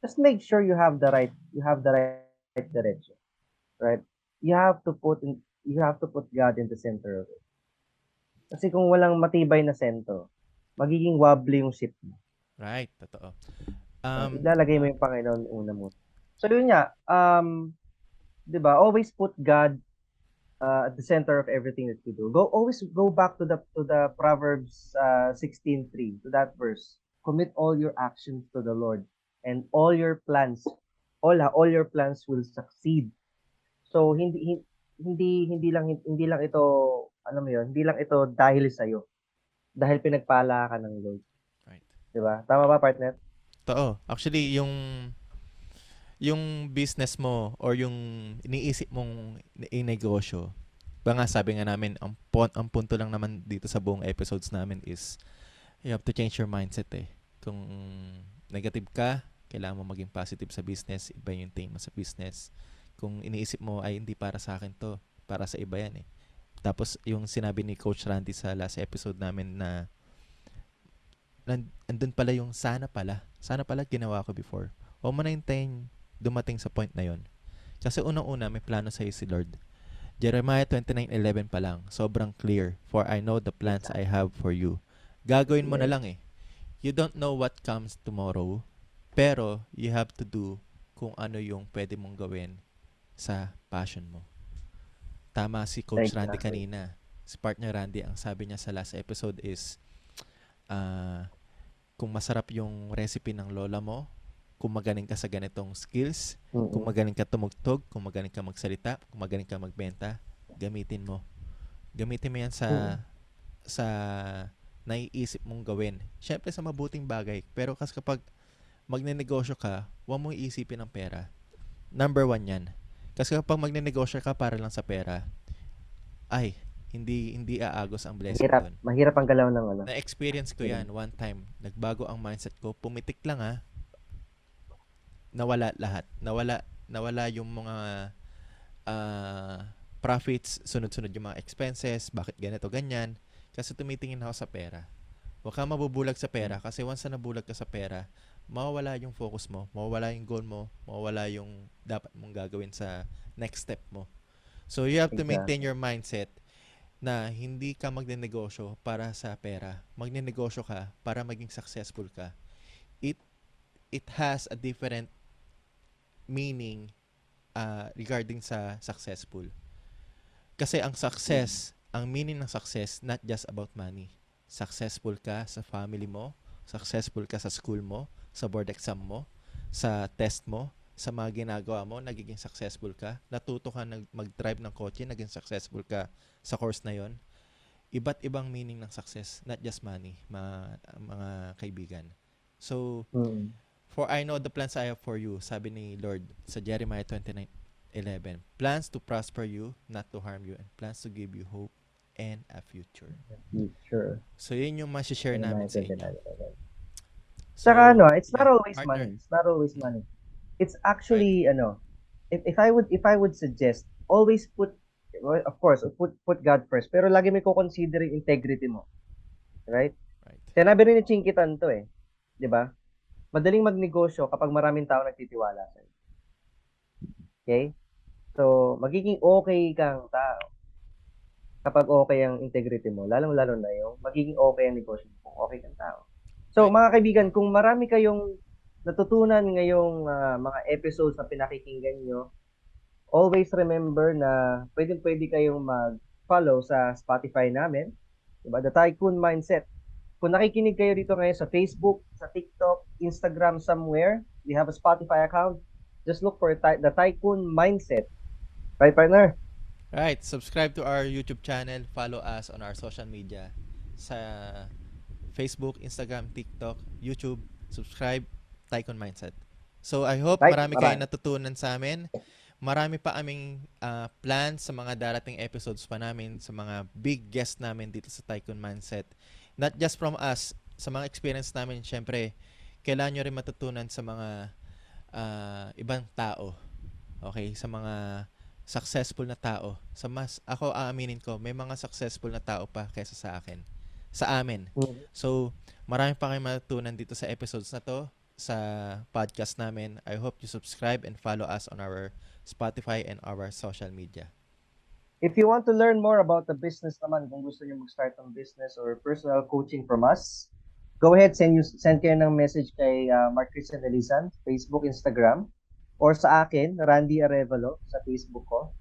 just make sure you have the right you have the right, right direction. Right? You have to put in you have to put God in the center of it. Kasi kung walang matibay na sentro, magiging wobbly yung ship mo. Right, totoo. Um, Ilalagay mo yung Panginoon una mo. So yun nga, um, 'di ba? Always put God uh, at the center of everything that you do. Go always go back to the to the Proverbs uh, 16:3 to that verse. Commit all your actions to the Lord and all your plans all ha, all your plans will succeed. So hindi hin- hindi hindi lang hindi lang ito ano mo yun, hindi lang ito dahil sa iyo. Dahil pinagpala ka ng Lord, right. 'di ba? Tama ba, partner? Totoo. Actually, yung yung business mo or yung iniisip mong i-negosyo, ba nga sabi nga namin, ang, pon, ang punto lang naman dito sa buong episodes namin is you have to change your mindset eh. Kung negative ka, kailangan mo maging positive sa business, iba yung mo sa business. Kung iniisip mo, ay hindi para sa akin to, para sa iba yan eh. Tapos yung sinabi ni Coach Randy sa last episode namin na andun pala yung sana pala. Sana pala ginawa ko before. Na hintayin dumating sa point na yon. Kasi unang-una, may plano sa'yo si Lord. Jeremiah 29.11 pa lang, sobrang clear. For I know the plans I have for you. Gagawin mo na lang eh. You don't know what comes tomorrow, pero you have to do kung ano yung pwede mong gawin sa passion mo. Tama si Coach Randy kanina. Si partner Randy, ang sabi niya sa last episode is, ah, kung masarap yung recipe ng lola mo, kung magaling ka sa ganitong skills, kung magaling ka tumugtog, kung magaling ka magsalita, kung magaling ka magbenta, gamitin mo. Gamitin mo yan sa Mm. sa naiisip mong gawin. Siyempre sa mabuting bagay. Pero kasi kapag magnenegosyo ka, huwag mong iisipin ng pera. Number one yan. Kasi kapag magnenegosyo ka para lang sa pera, ay, hindi hindi aagos ang blessing Mahirap, doon. mahirap ang galaw ng ano. Na-experience ko yan one time. Nagbago ang mindset ko. Pumitik lang ha. Nawala lahat. Nawala, nawala yung mga ah, profits, sunod-sunod yung mga expenses, bakit ganito, ganyan. Kasi tumitingin ako sa pera. Huwag ka mabubulag sa pera kasi once na nabulag ka sa pera, mawawala yung focus mo, mawawala yung goal mo, mawawala yung dapat mong gagawin sa next step mo. So you have to maintain your mindset na hindi ka magnenegosyo para sa pera. Magnenegosyo ka para maging successful ka. It it has a different meaning uh, regarding sa successful. Kasi ang success, ang meaning ng success, not just about money. Successful ka sa family mo, successful ka sa school mo, sa board exam mo, sa test mo, sa mga ginagawa mo, nagiging successful ka. Natuto ka nag- mag-drive ng kotse, naging successful ka sa course na yon. Iba't ibang meaning ng success, not just money, mga, mga kaibigan. So, Mm. For I know the plans I have for you, sabi ni Lord sa Jeremiah 29:11. Plans to prosper you, not to harm you, and plans to give you hope and a future. Sure. So, yun yung share namin sa inyo. Saka ano, it's not always partner. money. It's not always money. It's actually ano, if, if I would if I would suggest always put well, of course, put put God first, pero lagi may ko-consider yung integrity mo. Right? Right. Sinabi rin ni Chinkitan to eh. 'Di ba? Madaling magnegosyo kapag maraming tao nagtitiwala sa Okay? So, magiging okay kang tao kapag okay ang integrity mo, lalong-lalo na yung magiging okay ang negosyo mo kung okay kang tao. So, mga kaibigan, kung marami kayong natutunan ngayong ah, mga episodes na pinakikinggan nyo, always remember na pwedeng-pwede kayong mag-follow sa Spotify namin, diba? The Tycoon Mindset. Kung nakikinig kayo dito ngayon sa Facebook, sa TikTok, Instagram, somewhere, we have a Spotify account. Just look for Ty- the Tycoon Mindset. Right, partner? Right. Subscribe to our YouTube channel. Follow us on our social media. Sa Facebook, Instagram, TikTok, YouTube. Subscribe. Tycoon Mindset. So, I hope Right, marami kayong natutunan sa amin. Marami pa aming ah, plans sa mga darating episodes pa namin, sa mga big guests namin dito sa Tycoon Mindset. Not just from us, sa mga experience namin, syempre, kailangan nyo rin matutunan sa mga ah, ibang tao. Okay? Sa mga successful na tao. Sa mas, ako aaminin ko, may mga successful na tao pa kaysa sa akin. Sa amin. So, marami pa kayong matutunan dito sa episodes na to sa podcast namin. I hope you subscribe and follow us on our Spotify and our social media. If you want to learn more about the business naman, kung gusto niyo mag-start ng business or personal coaching from us, go ahead, send, you, send kayo ng message kay uh, Mark Christian Elisan, Facebook, Instagram, or sa akin, Randy Arevalo, sa Facebook ko.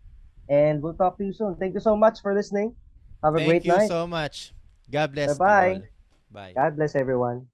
And we'll talk to you soon. Thank you so much for listening. Have a Thank great you night. so much. God bless. Bye-bye. Bye. God bless everyone.